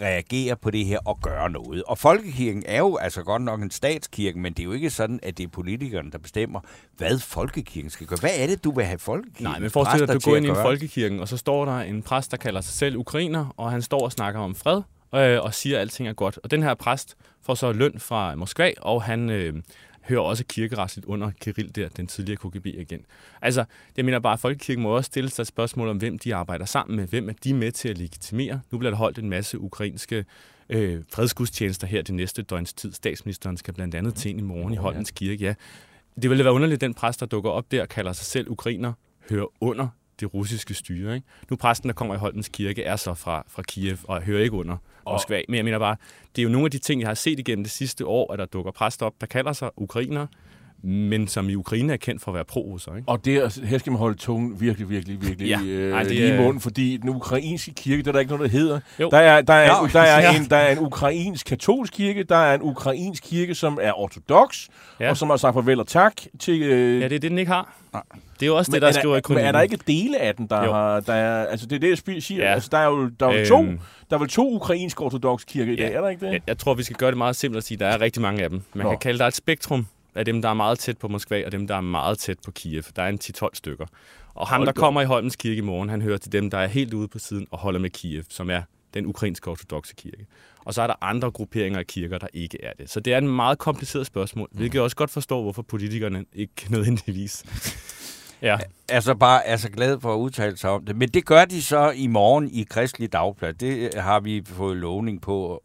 reagere på det her og gøre noget. Og folkekirken er jo altså godt nok en statskirke, men det er jo ikke sådan, at det er politikerne, der bestemmer, hvad folkekirken skal gøre. Hvad er det, du vil have folkekirken? Nej, men forestil dig, at du går ind i folkekirken, og så står der en præst, der kalder sig selv ukrainer, og han står og snakker om fred, øh, og siger, at alting er godt. Og den her præst får så løn fra Moskva, og han øh, hører også kirkeretsligt under Kirill der, den tidligere KGB-agent. Altså, jeg mener bare, at Folkekirken må også stille sig et spørgsmål om, hvem de arbejder sammen med. Hvem er de med til at legitimere? Nu bliver der holdt en masse ukrainske øh, fredsgudstjenester her det næste døgns tid. Statsministeren skal blandt andet til ind i morgen i Holmens Kirke. Ja, det ville være underligt, at den præst, der dukker op der, kalder sig selv ukrainer, hører under det russiske styre. Ikke? Nu præsten, der kommer i Holmens Kirke, er så fra, fra Kiev og hører ikke under Moskva. Men jeg mener bare, det er jo nogle af de ting, jeg har set igennem det sidste år, at der dukker præster op, der kalder sig ukrainer, men som i Ukraine er kendt for at være pro-russer. Ikke? Og det, er- her skal man holde tungen virkelig, virkelig, virkelig Ja. øh, Ej, det lige i munden, fordi den ukrainske kirke, det er der ikke noget, der hedder. Jo. Der er, der, er, Jo. der, er en, der er en ukrainsk katolsk kirke, der er en ukrainsk kirke, som er ortodox, ja. Og som har sagt farvel og tak til... Øh, Ja, det er det, den ikke har. Det er jo også men det, der er, skriver i men kronikken. er der ikke dele af den, der Jo. har... Der er, altså, det er det, jeg siger. Ja. Altså, der er jo, der er jo to, Øhm. der er vel to ukrainske ortodoxe kirker i dag, Ja. er der ikke det? Jeg, jeg tror, vi skal gøre det meget simpelt at sige, at der er rigtig mange af dem. Man Nå. kan kalde der et spektrum af dem, der er meget tæt på Moskva, og dem, der er meget tæt på Kiev. Der er en 10-12 stykker. Og ham, der kommer i Holmens Kirke i morgen, han hører til dem, der er helt ude på siden og holder med Kiev, som er den ukrainske ortodoxe kirke. Og så er der andre grupperinger af kirker, der ikke er det. Så det er en meget kompliceret spørgsmål, hvilket jeg også godt forstår, hvorfor politikerne ikke nødvendigvis Ja. er så bare er så glad for at udtale sig om det. Men det gør de så i morgen i Kristelig Dagblad. Det har vi fået lovning på.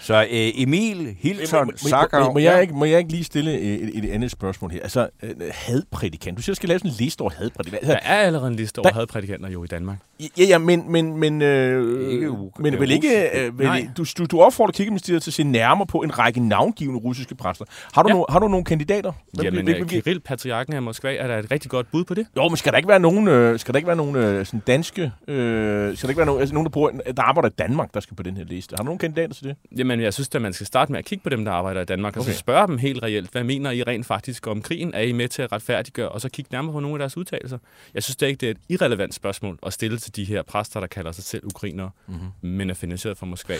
Så øh, Emil Hilton må, Sakker... må, må, jeg ikke, må jeg ikke lige stille et, et andet spørgsmål her? Altså, øh, hadprædikant. Du siger, du skal lave sådan en liste over hadprædikant. Der Altså, er allerede en liste over Der- hadprædikanter jo i Danmark. Ja, ja, men, men, men, øh, Ikke u- men vel ikke, øh, vel, Nej. du, du, du opfordrer kirkeministeriet til at se nærmere på en række navngivende russiske præster. Har du, Ja. no, har du nogle kandidater? Hvem- Jamen, hvem- øh, hvem- Kirill, patriarken af Moskva, er der et rigtig godt bud på det? Jo, men skal der ikke være nogen, øh, skal der ikke være nogen øh, sådan danske, øh, skal der ikke være nogen, altså nogen der, bor, der arbejder i Danmark, der skal på den her liste? Har du nogen kandidater til det? Jamen, jeg synes at man skal starte med at kigge på dem, der arbejder i Danmark, og Okay. så spørge dem helt reelt, hvad mener I rent faktisk om krigen? Er I med til at retfærdiggøre? Og så kigge nærmere på nogle af deres udtalelser. Jeg synes da ikke, det er et irrelevant spørgsmål at stille til de her præster, der kalder sig selv ukrainere, mm-hmm. men er finansieret fra Moskva.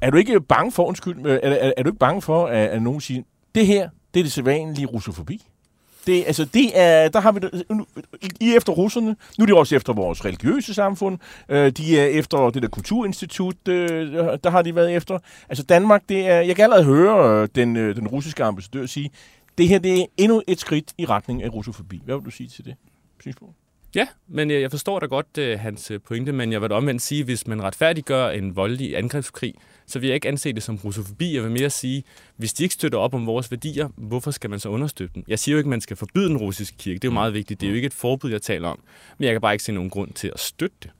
Er du ikke bange for, undskyld, øh, er, er, er du ikke bange for, at, at nogen siger, det her, det er det sædvanlige russofobi? Det, altså, det er, der har vi nu- I er efter russerne, nu er de også efter vores religiøse samfund, øh, de er efter det der kulturinstitut, øh, der har de været efter. Altså Danmark, det er, jeg kan allerede høre øh, den, øh, den russiske ambassadør sige, det her det er endnu et skridt i retning af russofobi. Hvad vil du sige til det synspunkt? Ja, men jeg, jeg forstår da godt uh, hans øh, pointe, men jeg vil da omvendt sige, hvis man retfærdiggør en voldelig angrebskrig, så vil jeg ikke anse det som russofobi. Jeg vil mere sige, hvis de ikke støtter op om vores værdier, hvorfor skal man så understøtte dem? Jeg siger jo ikke, at man skal forbyde den russiske kirke. Det er jo meget vigtigt. Det er jo ikke et forbud, jeg taler om. Men jeg kan bare ikke se nogen grund til at støtte det.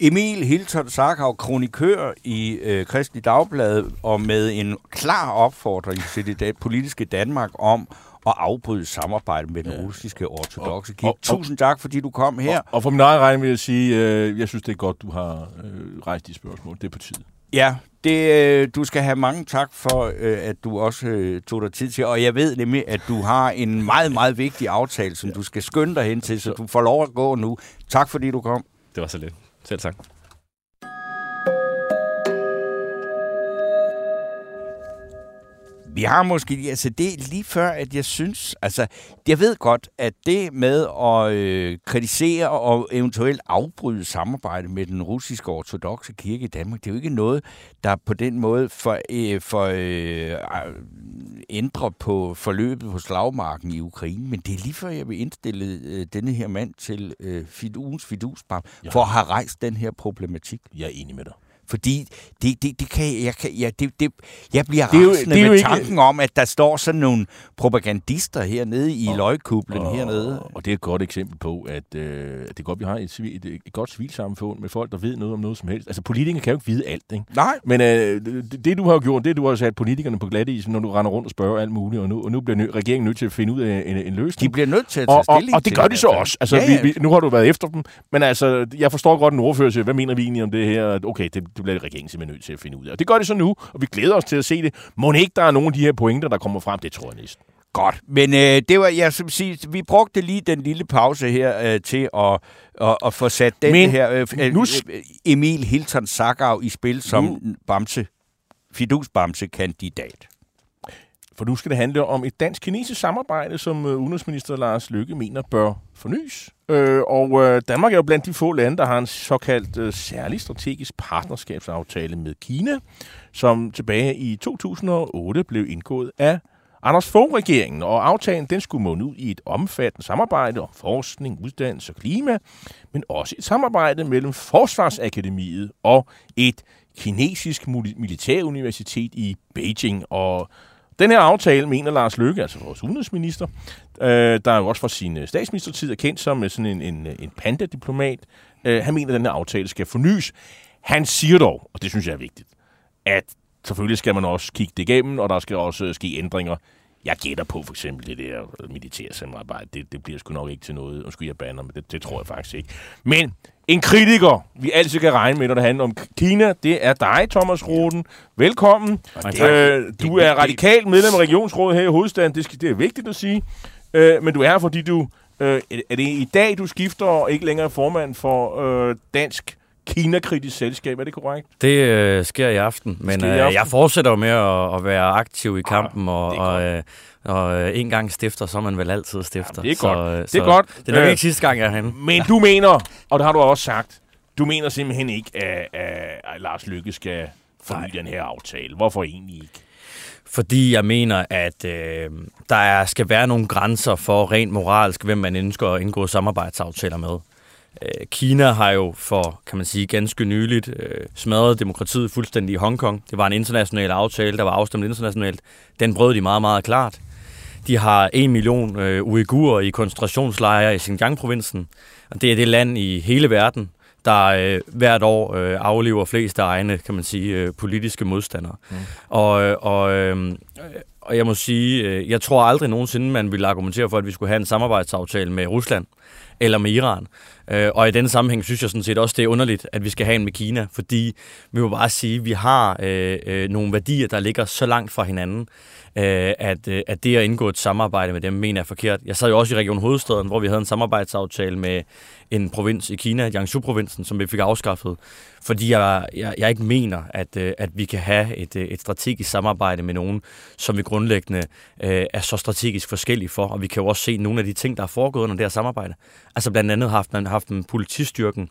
Emil Hilton Sarkau, kronikør i øh, Kristelig Dagblad, og med en klar opfordring til det da- politiske Danmark om at afbryde samarbejdet med den ja. russiske ortodoxe kirke. Tusind tak, fordi du kom her. Og, og for min egen regning vil jeg sige, øh, jeg synes, det er godt, du har øh, rejst de spørgsmål. Det er på tide. Ja, det, øh, du skal have mange tak for, øh, at du også øh, tog dig tid til. Og jeg ved nemlig, at du har en meget, meget vigtig aftale, som du skal skynde dig hen til, så du får lov at gå nu. Tak fordi du kom. Det var så lidt. Selv tak. Vi har måske, altså det er lige før, at jeg synes, altså jeg ved godt, at det med at øh, kritisere og eventuelt afbryde samarbejde med den russiske ortodoxe kirke i Danmark, det er jo ikke noget, der på den måde for, øh, for øh, ændrer på forløbet på slagmarken i Ukraine, men det er lige før, jeg vil indstille øh, denne her mand til øh, Fidus Fidusbar, for at have rejst den her problematik. Jeg er enig med dig. Fordi det, det, det kan, jeg, kan, jeg, det, det, jeg bliver Det er jo- rasende det er med ikke- tanken om, at der står sådan nogle propagandister hernede i Og- løgkublen hernede. Og det er et godt eksempel på, at øh, det er godt, vi har et, civil, et, et godt civilsamfund med folk, der ved noget om noget som helst. Altså, politikere kan jo ikke vide alt, ikke? Nej, Men øh, det, det, du har gjort, det du har sat politikerne på glatte is, når du render rundt og spørger alt muligt, og nu, og nu bliver nø, regeringen nødt til at finde ud af en, en løsning. de bliver nødt til at tage og, og, og det gør de så altså. også. Altså, ja, ja, ja. Vi, vi, nu har du været efter dem, men altså, jeg forstår godt, en ordfører siger, hvad mener vi egentlig om det her? Okay, det, det bliver regeringen simpelthen nødt til at finde ud af. Og det gør de så nu, og vi glæder os til at se det. Må ikke der er nogle af de her pointer, der kommer frem? Det tror jeg næsten. Godt, men øh, det var, jeg som sige, vi brugte lige den lille pause her øh, til at, at, at få sat den Men her øh, øh, nu Emil Hilton Sackau i spil som Nu- Bamse, Fidus-Bamse-kandidat. For nu skal det handle om et dansk-kinesisk samarbejde, som øh, udenrigsminister Lars Løkke mener bør fornyes. Øh, og øh, Danmark er jo blandt de få lande, der har en såkaldt øh, særlig strategisk partnerskabsaftale med Kina, som tilbage i 2008 blev indgået af Anders Fogh-regeringen, og aftalen den skulle munde ud i et omfattende samarbejde om forskning, uddannelse og klima, men også et samarbejde mellem Forsvarsakademiet og et kinesisk militæruniversitet i Beijing. Og den her aftale mener Lars Løkke, altså vores udenrigsminister, øh, der er jo også fra sin øh, statsministertid er kendt som øh, sådan en, en, øh, en panda-diplomat, øh, han mener, at den her aftale skal fornyes. Han siger dog, og det synes jeg er vigtigt, at selvfølgelig skal man også kigge det igennem, og der skal også ske ændringer. Jeg gætter på for eksempel det der øh, militære samarbejde. Det, det bliver sgu nok ikke til noget. Undskyld, jeg bander, men det, det tror jeg faktisk ikke. Men en kritiker, vi altid kan regne med, når det handler om Kina, det er dig, Thomas Roden. Velkommen. Øh, du er radikal medlem af regionsrådet her i hovedstaden. Det, skal, det er vigtigt at sige. Øh, men du er her, fordi du... Øh, er det i dag, du skifter og ikke længere er formand for øh, Dansk Kina-kritisk Selskab? Er det korrekt? Det øh, sker i aften, men i øh, aften. jeg fortsætter jo med at, at være aktiv i kampen, og, og, øh, og øh, en gang stifter, så er man vel altid stifter. det er så, godt. øh, Det så er godt. Det er nok Øh, ikke sidste gang, jeg er herinde. Men du mener, og det har du også sagt, du mener simpelthen ikke, at, at, Lars Lykke skal forny den her aftale. Hvorfor egentlig ikke? Fordi jeg mener, at øh, der er, skal være nogle grænser for rent moralsk, hvem man ønsker at indgå samarbejdsaftaler med. Øh, Kina har jo for, kan man sige, ganske nyligt øh, smadret demokratiet fuldstændig i Hongkong. Det var en international aftale, der var afstemt internationalt. Den brød de meget, meget klart. De har en million øh, uigurer i koncentrationslejre i Xinjiang-provinsen. Og det er det land i hele verden, der øh, hvert år øh, aflever flest af egne, kan man sige, øh, politiske modstandere. Mm. Og, og, øh, og jeg må sige, øh, jeg tror aldrig nogensinde, man ville argumentere for, at vi skulle have en samarbejdsaftale med Rusland eller med Iran. Øh, og i den sammenhæng synes jeg sådan set også, det er underligt, at vi skal have en med Kina, fordi vi må bare sige, at vi har øh, øh, nogle værdier, der ligger så langt fra hinanden, øh, at, øh, at det at indgå et samarbejde med dem, mener jeg er forkert. Jeg sad jo også i Region Hovedstaden, hvor vi havde en samarbejdsaftale med en provins i Kina, Jiangsu-provinsen, som vi fik afskaffet, fordi jeg, jeg, jeg ikke mener, at, øh, at vi kan have et, øh, et strategisk samarbejde med nogen, som vi grundlæggende øh, er så strategisk forskellige for, og vi kan jo også se nogle af de ting, der er foregået under det her samarbejde. Altså blandt andet har haft man haft en politistyrken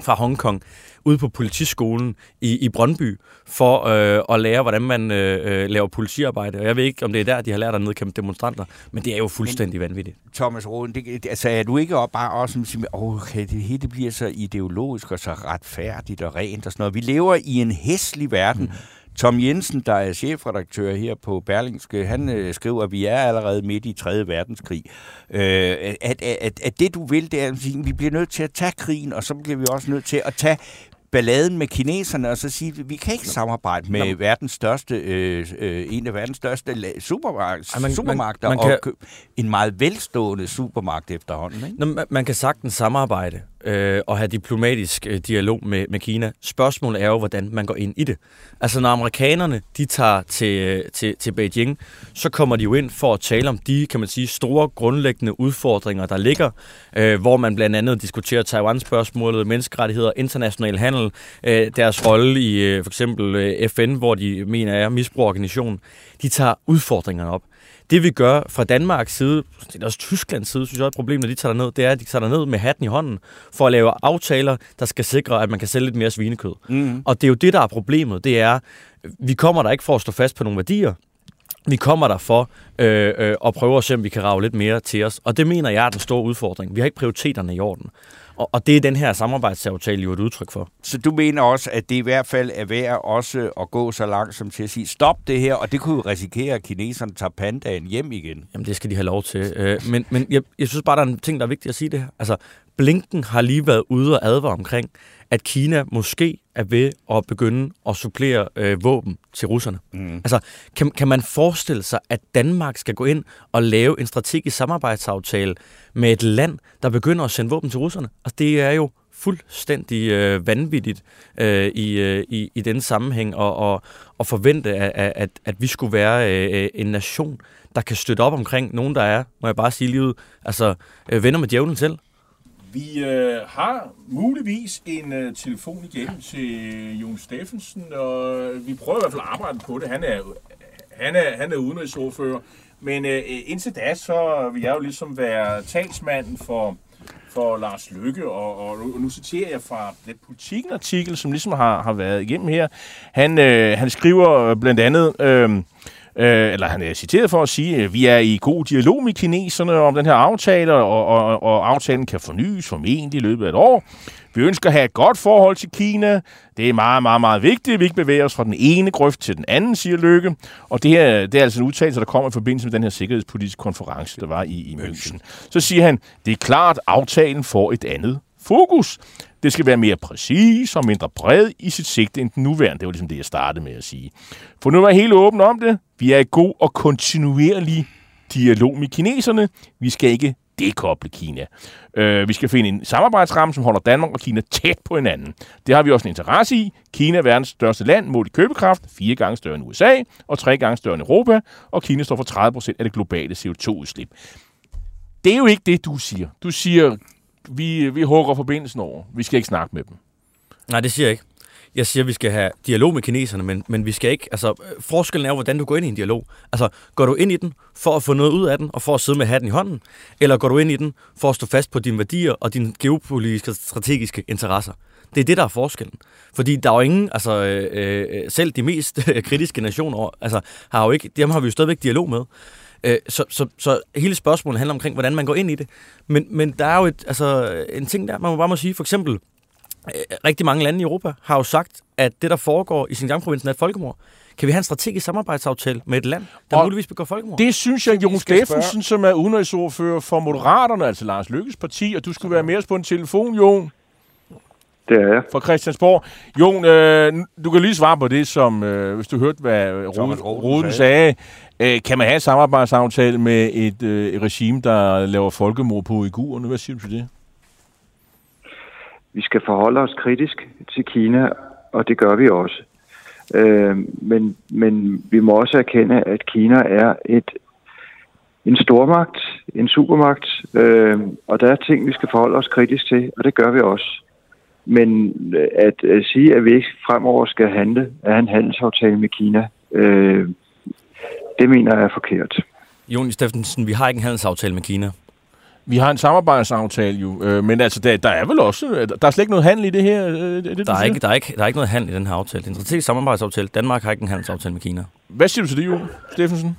fra Hongkong ude på politiskolen i, i Brøndby for øh, at lære, hvordan man øh, øh, laver politiarbejde. Og jeg ved ikke, om det er der, de har lært at nedkæmpe demonstranter, men det er jo fuldstændig vanvittigt. Thomas Roden, det, altså er du ikke bare også som siger, okay, det hele bliver så ideologisk og så retfærdigt og rent og sådan noget. Vi lever i en hæslig verden. Mm. Tom Jensen, der er chefredaktør her på Berlingske, han øh, skriver, at vi er allerede midt i 3. verdenskrig. Øh, at, at, at det du vil, det er at vi bliver nødt til at tage krigen, og så bliver vi også nødt til at tage balladen med kineserne, og så sige, at vi kan ikke samarbejde med Nå. verdens største, øh, øh, en af verdens største supermark- Ej, man- man- supermarkeder, man og kan- kø- en meget velstående supermarked efterhånden. Ikke? Nå, man- man kan sagtens samarbejde øh, at have diplomatisk øh, dialog med, med Kina. Spørgsmålet er jo, hvordan man går ind i det. Altså når amerikanerne de tager til, øh, til, til Beijing, så kommer de jo ind for at tale om de, kan man sige, store grundlæggende udfordringer, der ligger, øh, hvor man blandt andet diskuterer Taiwan-spørgsmålet, menneskerettigheder, international handel, øh, deres rolle i øh, for eksempel øh, FN, hvor de mener er misbrugorganisation. De tager udfordringerne op. Det vi gør fra Danmarks side, det er også Tysklands side, synes jeg er et problem, når de tager ned, det er, at de tager ned med hatten i hånden for at lave aftaler, der skal sikre, at man kan sælge lidt mere svinekød. Mm. Og det er jo det, der er problemet. Det er, vi kommer der ikke for at stå fast på nogle værdier. Vi kommer der for øh, øh, at prøve at se, om vi kan rave lidt mere til os. Og det mener jeg er den store udfordring. Vi har ikke prioriteterne i orden. Og, og det er den her samarbejdsaftale jo et udtryk for. Så du mener også, at det i hvert fald er værd også at gå så langt som til at sige, stop det her, og det kunne jo risikere, at kineserne tager pandaen hjem igen. Jamen, det skal de have lov til. Øh, men men jeg, jeg synes bare, der er en ting, der er vigtigt at sige det her. Altså, Blinken har lige været ude og advare omkring, at Kina måske er ved at begynde at supplere øh, våben til russerne. Mm. Altså, kan, kan man forestille sig, at Danmark skal gå ind og lave en strategisk samarbejdsaftale med et land, der begynder at sende våben til russerne? Altså, det er jo fuldstændig øh, vanvittigt øh, i, øh, i, i den sammenhæng og, og, og forvente, at, at, at vi skulle være øh, en nation, der kan støtte op omkring nogen, der er, må jeg bare sige livet, altså øh, venner med djævlen selv. Vi øh, har muligvis en øh, telefon igennem til Jon Steffensen, og vi prøver i hvert fald at arbejde på det. Han er, han er, han er udenrigsordfører, men øh, indtil da, så vil jeg jo ligesom være talsmanden for, for Lars Lykke, og, og, og nu citerer jeg fra den politikken-artikel, som ligesom har, har været igennem her. Han, øh, han skriver blandt andet... Øh, øh, eller han er citeret for at sige, at vi er i god dialog med kineserne om den her aftale, og, og, og aftalen kan fornyes formentlig i løbet af et år. Vi ønsker at have et godt forhold til Kina. Det er meget, meget, meget vigtigt, at vi ikke bevæger os fra den ene grøft til den anden, siger Lykke. Og det, her, det er altså en udtalelse, der kommer i forbindelse med den her sikkerhedspolitiske konference, der var i, i München. Så siger han, det er klart, at aftalen får et andet fokus. Det skal være mere præcis og mindre bred i sit sigte end den nuværende. Det var ligesom det, jeg startede med at sige. For nu er jeg helt åben om det. Vi er i god og kontinuerlig dialog med kineserne. Vi skal ikke dekoble Kina. Øh, vi skal finde en samarbejdsramme, som holder Danmark og Kina tæt på hinanden. Det har vi også en interesse i. Kina er verdens største land målt i købekraft, fire gange større end USA og tre gange større end Europa, og Kina står for 30 procent af det globale CO2-udslip. Det er jo ikke det, du siger. Du siger, vi, vi hugger forbindelsen over. Vi skal ikke snakke med dem. Nej, det siger jeg ikke. Jeg siger, at vi skal have dialog med kineserne, men, men vi skal ikke... Altså, forskellen er jo, hvordan du går ind i en dialog. Altså, går du ind i den for at få noget ud af den, og for at sidde med hatten i hånden? Eller går du ind i den for at stå fast på dine værdier og dine geopolitiske og strategiske interesser? Det er det, der er forskellen. Fordi der er jo ingen, altså øh, øh selv de mest kritiske nationer, altså, har jo ikke, dem har vi jo stadigvæk dialog med. Øh, så, så, så hele spørgsmålet handler omkring, hvordan man går ind i det. Men, men der er jo et, altså, en ting der, man må bare må sige, for eksempel, øh, rigtig mange lande i Europa har jo sagt, at det, der foregår i Xinjiang-provincen, er et folkemord. Kan vi have en strategisk samarbejdsaftale med et land, der og muligvis begår folkemord? Det synes jeg, Jon Steffensen, som er udenrigsordfører for Moderaterne, altså Lars Lykkes parti, og du skulle være med os på en telefon, Jon. Det er jeg. Fra Christiansborg. Jon, øh, du kan lige svare på det, som øh, hvis du hørte, hvad Roden sagde. sagde. Øh, kan man have en samarbejdsaftale med et, øh, et regime, der laver folkemord på uigurerne? Hvad siger du til det? Vi skal forholde os kritisk til Kina, og det gør vi også. Øh, men, men vi må også erkende, at Kina er et en stormagt, en supermagt, øh, og der er ting, vi skal forholde os kritisk til, og det gør vi også. Men øh, at, at sige, at vi ikke fremover skal handle af en handelsaftale med Kina, øh, det mener jeg er forkert. Jon Steffensen, vi har ikke en handelsaftale med Kina. Vi har en samarbejdsaftale jo, øh, men altså, der, der er vel også, øh, der er slet ikke noget handel i det her? Øh, det, der, er ikke, der, er ikke, der er ikke noget handel i den her aftale. Det er en strategisk samarbejdsaftale. Danmark har ikke en handelsaftale med Kina. Hvad siger du til det, Jon Steffensen?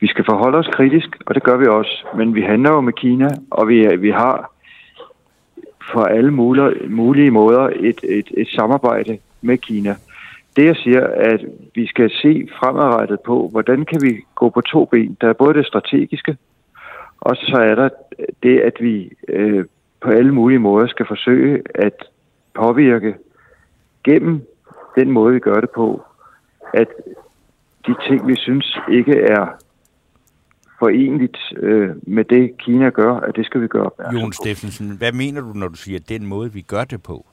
Vi skal forholde os kritisk, og det gør vi også. Men vi handler jo med Kina, og vi, vi har på alle mulige, mulige måder et, et, et samarbejde med Kina. Det jeg siger, at vi skal se fremadrettet på, hvordan kan vi gå på to ben. Der er både det strategiske, og så er der det, at vi øh, på alle mulige måder skal forsøge at påvirke gennem den måde, vi gør det på, at de ting, vi synes ikke er forenligt øh, med det, Kina gør, at det skal vi gøre opmærksom Jon. Steffensen, hvad mener du, når du siger den måde, vi gør det på?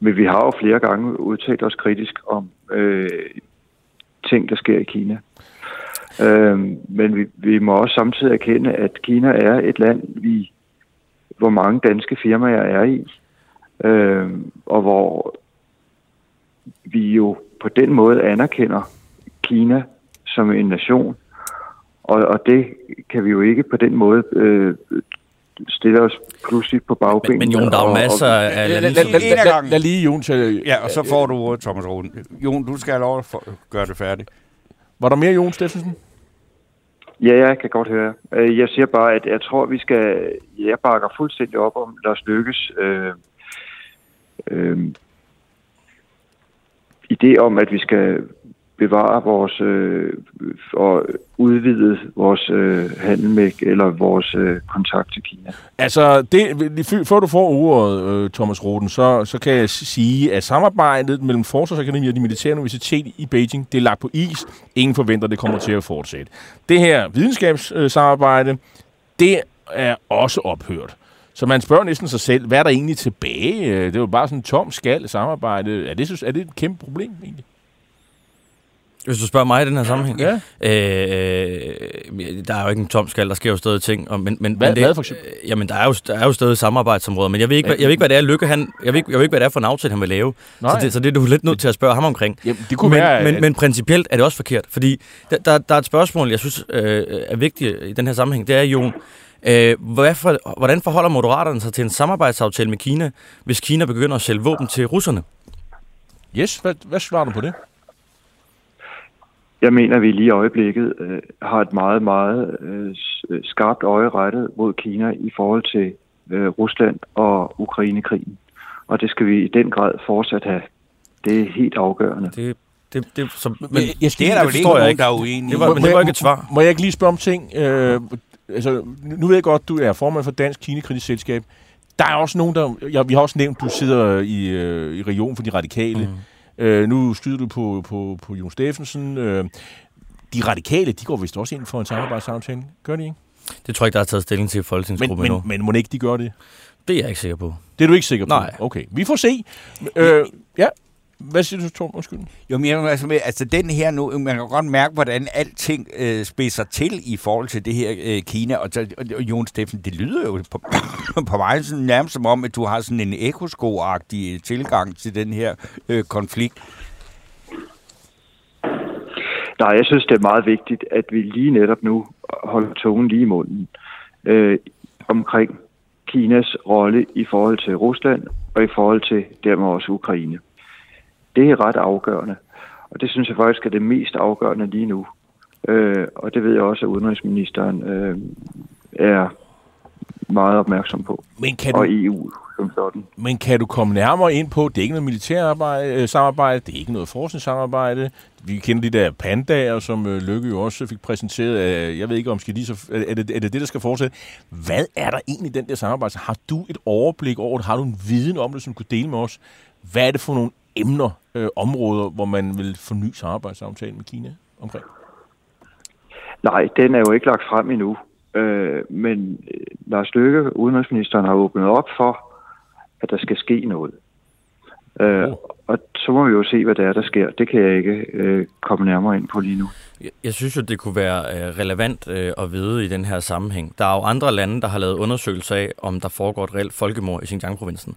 Men vi har jo flere gange udtalt os kritisk om øh, ting, der sker i Kina. Øh, men vi, vi må også samtidig erkende, at Kina er et land, vi, hvor mange danske firmaer er i, øh, og hvor vi jo på den måde anerkender Kina som en nation, og, og det kan vi jo ikke på den måde øh, stille os pludselig på bagbenene. Men, men Jon, der er jo masser af Lad, lige Jon til... Ja, og så får du ordet, Thomas Roden. Jon, du skal have lov at gøre det færdigt. Var der mere Jon Steffensen? Ja, jeg kan godt høre. Øh, Jeg siger bare, at jeg tror, vi skal... Jeg bakker fuldstændig op om Lars Lykkes øh, øh, idé om, at vi skal bevare vores øh, og udvide vores øh, handel med, eller vores øh, kontakt til Kina. Altså, det, før- du får ordet, øh, Thomas Roden, så, så kan jeg sige, at samarbejdet mellem Forsvarsakademiet og de militære universitet i Beijing, det er lagt på is. Ingen forventer, det kommer til at fortsætte. Det her videnskabssamarbejde, det er også ophørt. Så man spørger næsten sig selv, hvad er der egentlig tilbage? Øh, det er jo bare sådan en tom skal samarbejde. Er det, er det et kæmpe problem egentlig? Hvis du spørger mig i den her sammenhæng. Ja. Øh, der er jo ikke en tom skal, der sker jo stadig ting. Og, men, men, Hvad- men det, hvad for eksempel? øh, Jamen, der er, jo, der er jo stadig samarbejdsområder, men jeg ved ikke, hvad, jeg ved ikke hvad det er, Lykke, han, jeg ved, ikke, jeg ved ikke, hvad det er for en aftale, han vil lave. Nej. Så det, så det er du lidt nødt til at spørge ham omkring. Jamen, det kunne men, være, men, at- men principielt er det også forkert, fordi der, der, der er et spørgsmål, jeg synes øh, er vigtigt i den her sammenhæng. Det er, Jon, øh, hvad for, hvordan forholder Moderaterne sig til en samarbejdsaftale med Kina, hvis Kina begynder at sælge våben til russerne? Yes, hvad, hvad svarer du på det? Jeg mener, at vi lige i øjeblikket øh, har et meget, meget øh, øh, skarpt øje rettet mod Kina i forhold til øh, Rusland og Ukrainekrigen. Og det skal vi i den grad fortsat have. Det er helt afgørende. Det, det, det, så, men, Men jeg skal Det er der vel ikke nogen, ikke. der er uenige Det var, i. men det var ikke et svar. Må jeg ikke lige spørge om ting? Øh, altså, nu ved jeg godt, du er formand for Dansk Kinekritisk Selskab. Der er også nogen, der... Ja, vi har også nævnt, du sidder i, øh, i regionen for de radikale. Mm. Øh, nu skyder du på, på, på Jon Steffensen. Øh, de radikale, de går vist også ind for en samarbejdsaftale. Gør de ikke? Det tror jeg ikke, der er taget stilling til Men, folketingsgruppen men, endnu. men må ikke de gør det? Det er jeg ikke sikker på. Det er du ikke sikker på? Nej. Okay, vi får se. Øh, ja, hvad siger du, Tom? Undskyld. Jo, men jeg, altså, med, altså den her nu, man kan godt mærke, hvordan alting øh, spidser til i forhold til det her øh, Kina. Og, så- og, og Jon Steffen, det lyder jo på, på mig sådan, nærmest som om, at du har sådan en ekosko-agtig tilgang til den her øh, konflikt. Nej, jeg synes, det er meget vigtigt, at vi lige netop nu holder tungen lige i munden øh, omkring Kinas rolle i forhold til Rusland og i forhold til dermed også Ukraine. Det er ret afgørende, og det synes jeg faktisk er det mest afgørende lige nu. Øh, og det ved jeg også, at udenrigsministeren øh, er meget opmærksom på, Men kan du, og EU som sådan. Men kan du komme nærmere ind på, det er ikke noget militærarbejde, øh, samarbejde, det er ikke noget forskningssamarbejde. Vi kender de der pandager, som øh, Lykke jo også fik præsenteret. Jeg ved ikke, om skal de så, er, det, er det det, der skal fortsætte? Hvad er der egentlig i den der samarbejde? Har du et overblik over det? Har du en viden om det, som du kan dele med os? Hvad er det for nogle emner, øh, områder, hvor man vil forny samarbejdsaftalen med Kina omkring? Nej, den er jo ikke lagt frem endnu. Øh, men øh, Lars Løkke, udenrigsministeren, har åbnet op for, at der skal ske noget. Øh, Oh. Og så må vi jo se, hvad det er, der sker. Det kan jeg ikke øh, komme nærmere ind på lige nu. Jeg, jeg synes jo, det kunne være øh, relevant øh, at vide i den her sammenhæng. Der er jo andre lande, der har lavet undersøgelser af, om der foregår et reelt folkemord i Xinjiang-provincen.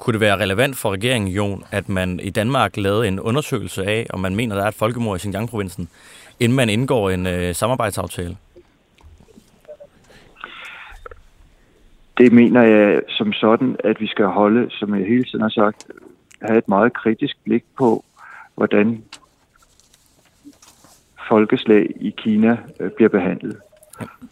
Kunne det være relevant for regeringen, Jon, at man i Danmark lavede en undersøgelse af, om man mener, der er et folkemord i Xinjiang-provincen, inden man indgår en øh, samarbejdsaftale? Det mener jeg som sådan, at vi skal holde, som jeg hele tiden har sagt, have et meget kritisk blik på, hvordan folkeslag i Kina øh, bliver behandlet.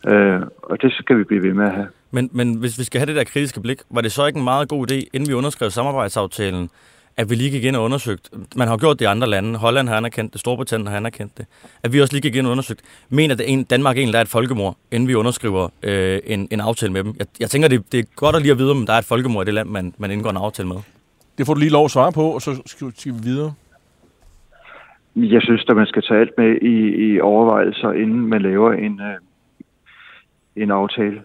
Øh, og det skal vi blive ved med at have. Men, men hvis vi skal have det der kritiske blik, var det så ikke en meget god idé, inden vi underskrev samarbejdsaftalen, at vi lige gik ind og undersøgt, man har jo gjort det i andre lande, Holland har anerkendt det, Storbritannien har anerkendt det, at vi også lige gik ind og undersøgt, mener det en, Danmark egentlig, der er et folkemord, inden vi underskriver øh, en, en aftale med dem? Jeg, jeg tænker, det, det er godt at lige at vide, om der er et folkemord i det land, man, man indgår en aftale med. Det får du lige lov at svare på, og så skal skal vi videre. jeg synes, at man skal tage alt med i, i overvejelser, inden man laver en, øh, en aftale.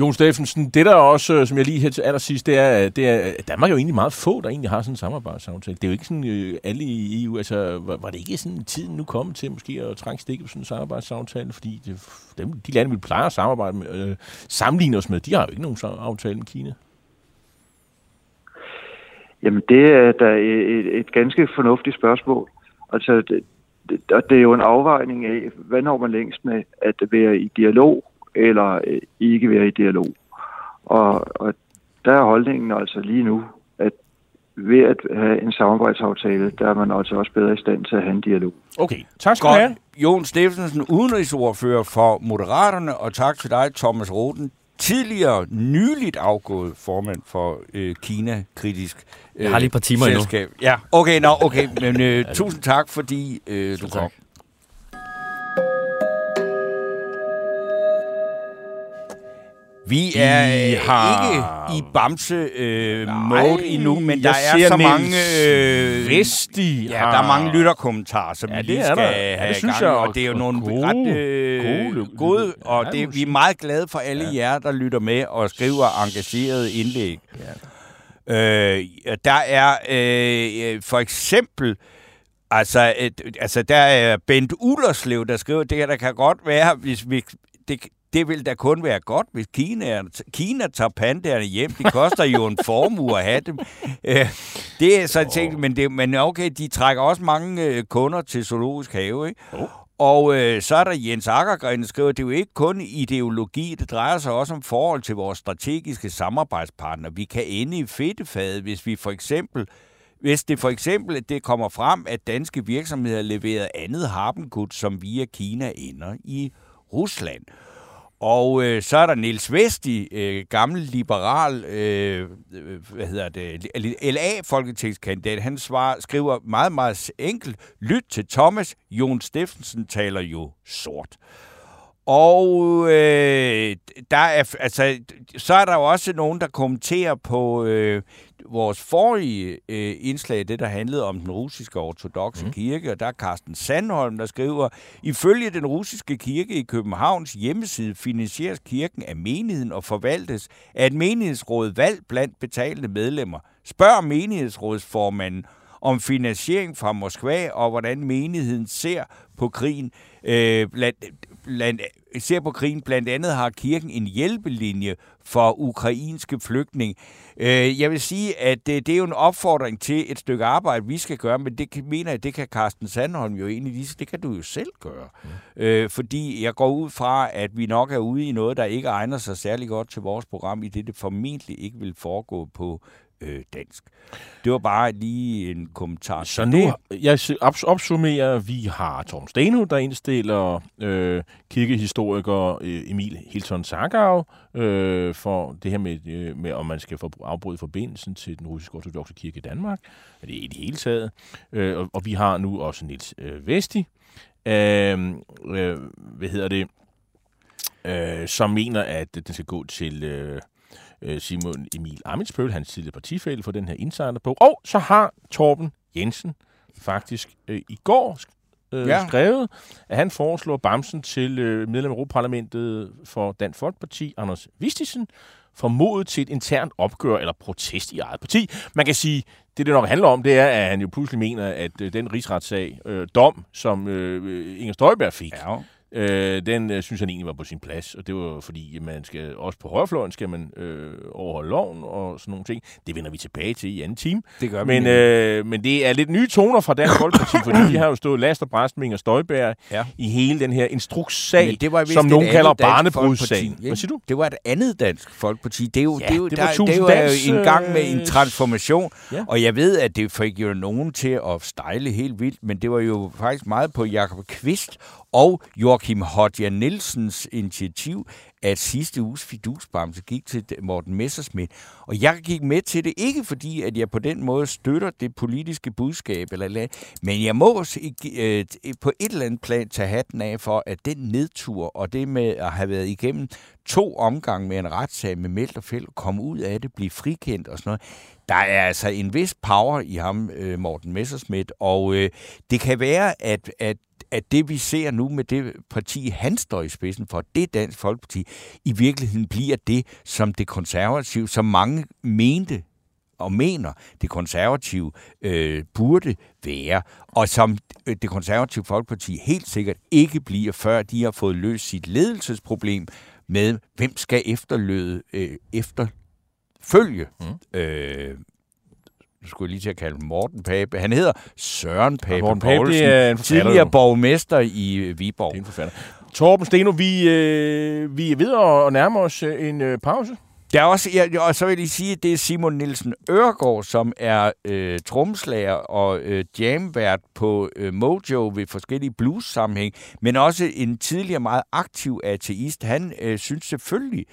Jon Steffensen, det der også, øh, som jeg lige her til allersidst, det er, øh, det er, øh, Danmark er jo egentlig meget få, der egentlig har sådan en samarbejdsaftale. Det er jo ikke sådan øh, alle i EU, altså var, var det ikke sådan tiden nu kommet til måske at trænge stik på sådan en samarbejdsaftale, fordi det, dem, de lande, vi plejer at samarbejde med, øh, sammenligne os med, de har jo ikke nogen så- aftale med Kina. Jamen, det er da et, et, ganske fornuftigt spørgsmål. Altså, det, det, og det er jo en afvejning af, hvad når man længst med at være i dialog, eller øh, ikke være i dialog. Og, og der er holdningen altså lige nu, at ved at have en samarbejdsaftale, der er man altså også bedre i stand til at have en dialog. Okay, tak skal du have. Jon Steffensen, udenrigsordfører for Moderaterne, og tak til dig, Thomas Roden, tidligere nyligt afgået formand for øh, Kina-kritisk øh, Jeg har lige et par timer endnu. selskab. Ja, okay, nå, okay, men øh, tusind tak, fordi øh, du kom. tak. Vi er Vi øh, har- ikke i bamse-mode øh, endnu, men der er så Niels mange... Øh, Vesti Ja, der er mange lytterkommentarer, som Ja, vi lige skal der. Ja, det have synes gang, jeg, og det er jo og nogle gode- ret øh, gode og Ja, det, vi er meget glade for alle jer, der lytter med og skriver engagerede indlæg. Øh, der er øh, øh, for eksempel... Altså, et, altså, der er Bent Ullerslev, der skriver, det her, der kan godt være, hvis vi... Det, det vil da kun være godt, hvis Kina, Kina tager pandaerne hjem. De koster jo en formue at have dem. Øh, det er så ting, men, det, men okay, de trækker også mange øh, kunder til Zoologisk Have, ikke? Oh. Og øh, så er der Jens Akkergren, der skriver, det er jo ikke kun ideologi, det drejer sig også om forhold til vores strategiske samarbejdspartnere. Vi kan ende i fedtefadet, hvis vi for eksempel hvis det for eksempel det kommer frem, at danske virksomheder leverer andet harpengud, som via Kina ender i Rusland. Og øh, så er der Niels Vesti, øh, gammel liberal, øh, hvad hedder det, LA-folketingskandidat. Han svarer, skriver meget, meget enkelt, lyt til Thomas, Jon Steffensen taler jo sort. Og øh, der er, altså, så er der jo også nogen, der kommenterer på øh, vores forrige øh, indslag, det der handlede om den russiske ortodoxe mm. kirke, og der er Carsten Sandholm, der skriver, ifølge den russiske kirke i Københavns hjemmeside finansieres kirken af menigheden og forvaltes af et menighedsråd valgt blandt betalende medlemmer. Spørg menighedsrådsformanden om finansiering fra Moskva, og hvordan menigheden ser på krigen. Øh, blandt, blandt, ser på krigen. Blandt andet har kirken en hjælpelinje for ukrainske flygtninge. Øh, jeg vil sige, at det, det er jo en opfordring til et stykke arbejde, vi skal gøre, men det kan- mener jeg, det kan Carsten Sandholm jo egentlig lige, det kan du jo selv gøre. Mm. Øh, fordi jeg går ud fra, at vi nok er ude i noget, der ikke egner sig særlig godt til vores program, i det det formentlig ikke vil foregå på øh, dansk. Det var bare lige en kommentar. Så nu, jeg opsummerer, vi har Torben Steno, der indstiller øh, kirkehistoriker øh, Emil Hilton Sargav øh, for det her med, øh, med, om man skal for, afbryde forbindelsen til den russiske ortodoxe kirke i Danmark. Det er i det hele taget. Øh, og, og vi har nu også Niels øh, Vesti, øh, øh, hvad hedder det, øh, som mener, at den skal gå til... Øh, øh, Simon Emil Amitsbøl, hans tidligere partifælle, for den her insiderbog. Og så har Torben Jensen faktisk øh, i går øh, ja. skrevet, at han foreslår Bamsen til øh, medlem af Europaparlamentet for Dansk Folkeparti, Anders Vistisen, formodet til et internt opgør eller protest i eget parti. Man kan sige, det det nok handler om, det er, at han jo pludselig mener, at øh, den rigsretssag, øh, dom, som øh, Inger Støjberg fik, Ja. Øh, den øh, synes han egentlig var på sin plads, og det var fordi, man skal også på højrefløjen skal man øh, overholde loven og sådan nogle ting. Det vender vi tilbage til i anden time. Det gør Men, øh, men det er lidt nye toner fra Dansk Folkeparti, fordi de har jo stået last og bræst med Inger Støjberg Ja. i hele den her instrukssag, var som nogen kalder barnebrudssagen. Hvad siger du? Det var et andet dansk folkeparti. Det er jo, Ja, det er jo, det der, var det er jo Tusinddans, en gang med en øh, transformation. ja. Og jeg ved, at det fik jo nogen til at stejle helt vildt, men det var jo faktisk meget på Jakob Kvist og Kim Hodja Nielsens initiativ, at sidste uges fidusbamse gik til Morten Messersmith. Og jeg gik med til det, ikke fordi, at jeg på den måde støtter det politiske budskab, eller, men jeg må øh, på et eller andet plan tage hatten af for, at den nedtur, og det med at have været igennem to omgange med en retssag med Meldt og Fæld, komme ud af det, blive frikendt og sådan noget, der er altså en vis power i ham, øh, Morten Messersmith, og øh, det kan være, at, at at det, vi ser nu med det parti, han står i spidsen for, det Dansk Folkeparti, i virkeligheden bliver det, som det konservative, som mange mente og mener, det konservative øh, burde være, og som øh, det konservative Folkeparti helt sikkert ikke bliver, før de har fået løst sit ledelsesproblem med, hvem skal efterløde, øh, efterfølge mm. øh, nu skulle jeg lige til at kalde Morten Pape. Han hedder Søren Pape Morten Pape Poulsen, er en tidligere jo. borgmester i Viborg. Det er en forfatter. Torben Steno, vi, øh, vi er ved at nærme os øh, en øh, pause. Der er også, ja, og så vil jeg sige, at det er Simon Nielsen Ørgaard, som er øh, tromslager og øh, jamvært på øh, Mojo ved forskellige blues-sammenhæng, men også en tidligere meget aktiv ateist. Han øh, synes selvfølgelig,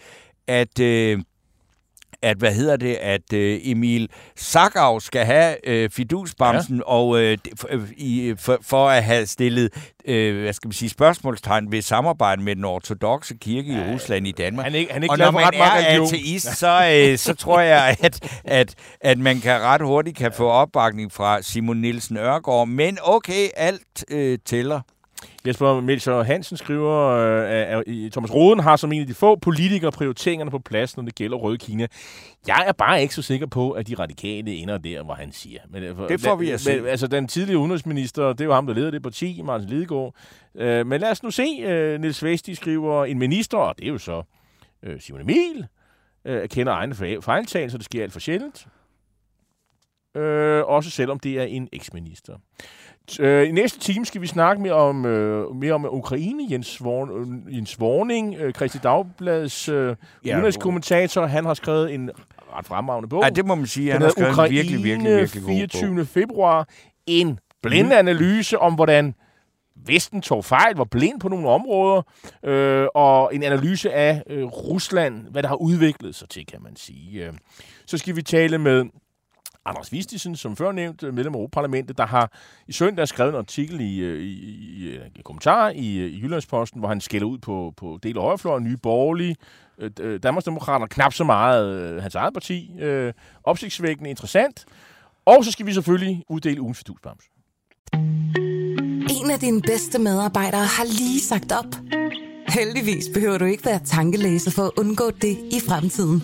at øh, at hvad hedder det, at øh, Emil Sakau skal have øh, fidusbamsen, ja. og øh, for, i, for, for at have stillet øh, hvad skal man sige, spørgsmålstegn ved samarbejde med den ortodoxe kirke ja, i Rusland i Danmark. Han er ikke, han er ikke og når man ret er ateist, så, øh, så tror jeg, at, at, at man kan ret hurtigt kan få opbakning fra Simon Nielsen Ørgaard. Men okay, alt øh, tæller. Jesper Melcher Hansen skriver, øh, at Thomas Roden har som en af de få politikere prioriteringerne på plads, når det gælder Røde Kina. Jeg er bare ikke så sikker på, at de radikale ender der, hvor han siger. Men, øh, det får vi at se. Men, altså, den tidligere udenrigsminister, det er jo ham, der leder det parti, Martin Lidegaard. Øh, men lad os nu se. Niels Vesti skriver, en minister, og det er jo så Simon Emil, erkender egne fejltagelser, det sker alt for sjældent. Også selvom det er en eksminister. Øh, I næste time skal vi snakke mere om, øh, mere om Ukraine. Jens, Vorn, øh, Jens Vorning, øh, Christi Dagbladets øh, ja, udenrigskommentator, han har skrevet en ret fremragende bog. Ja, det må man sige. Han har skrevet Ukraine, en virkelig, virkelig, virkelig god 24. bog. februar. En blind mm. analyse om, hvordan Vesten tog fejl, var blind på nogle områder, øh, og en analyse af øh, Rusland, hvad der har udviklet sig til, kan man sige. Øh, så skal vi tale med Anders Vistisen, som før nævnt, øh, medlem af Europaparlamentet, der har i søndag skrevet en artikel i, øh, i, i, i, øh, kommentar i, i Jyllandsposten, hvor han skælder ud på, på del af højrefløjen, nye borgerlige, øh, Danmarksdemokrater, knap så meget øh, hans eget parti. Øh, opsigtsvækkende interessant. Og så skal vi selvfølgelig uddele ugen fidusbams. En af dine bedste medarbejdere har lige sagt op. Heldigvis behøver du ikke være tankelæser for at undgå det i fremtiden.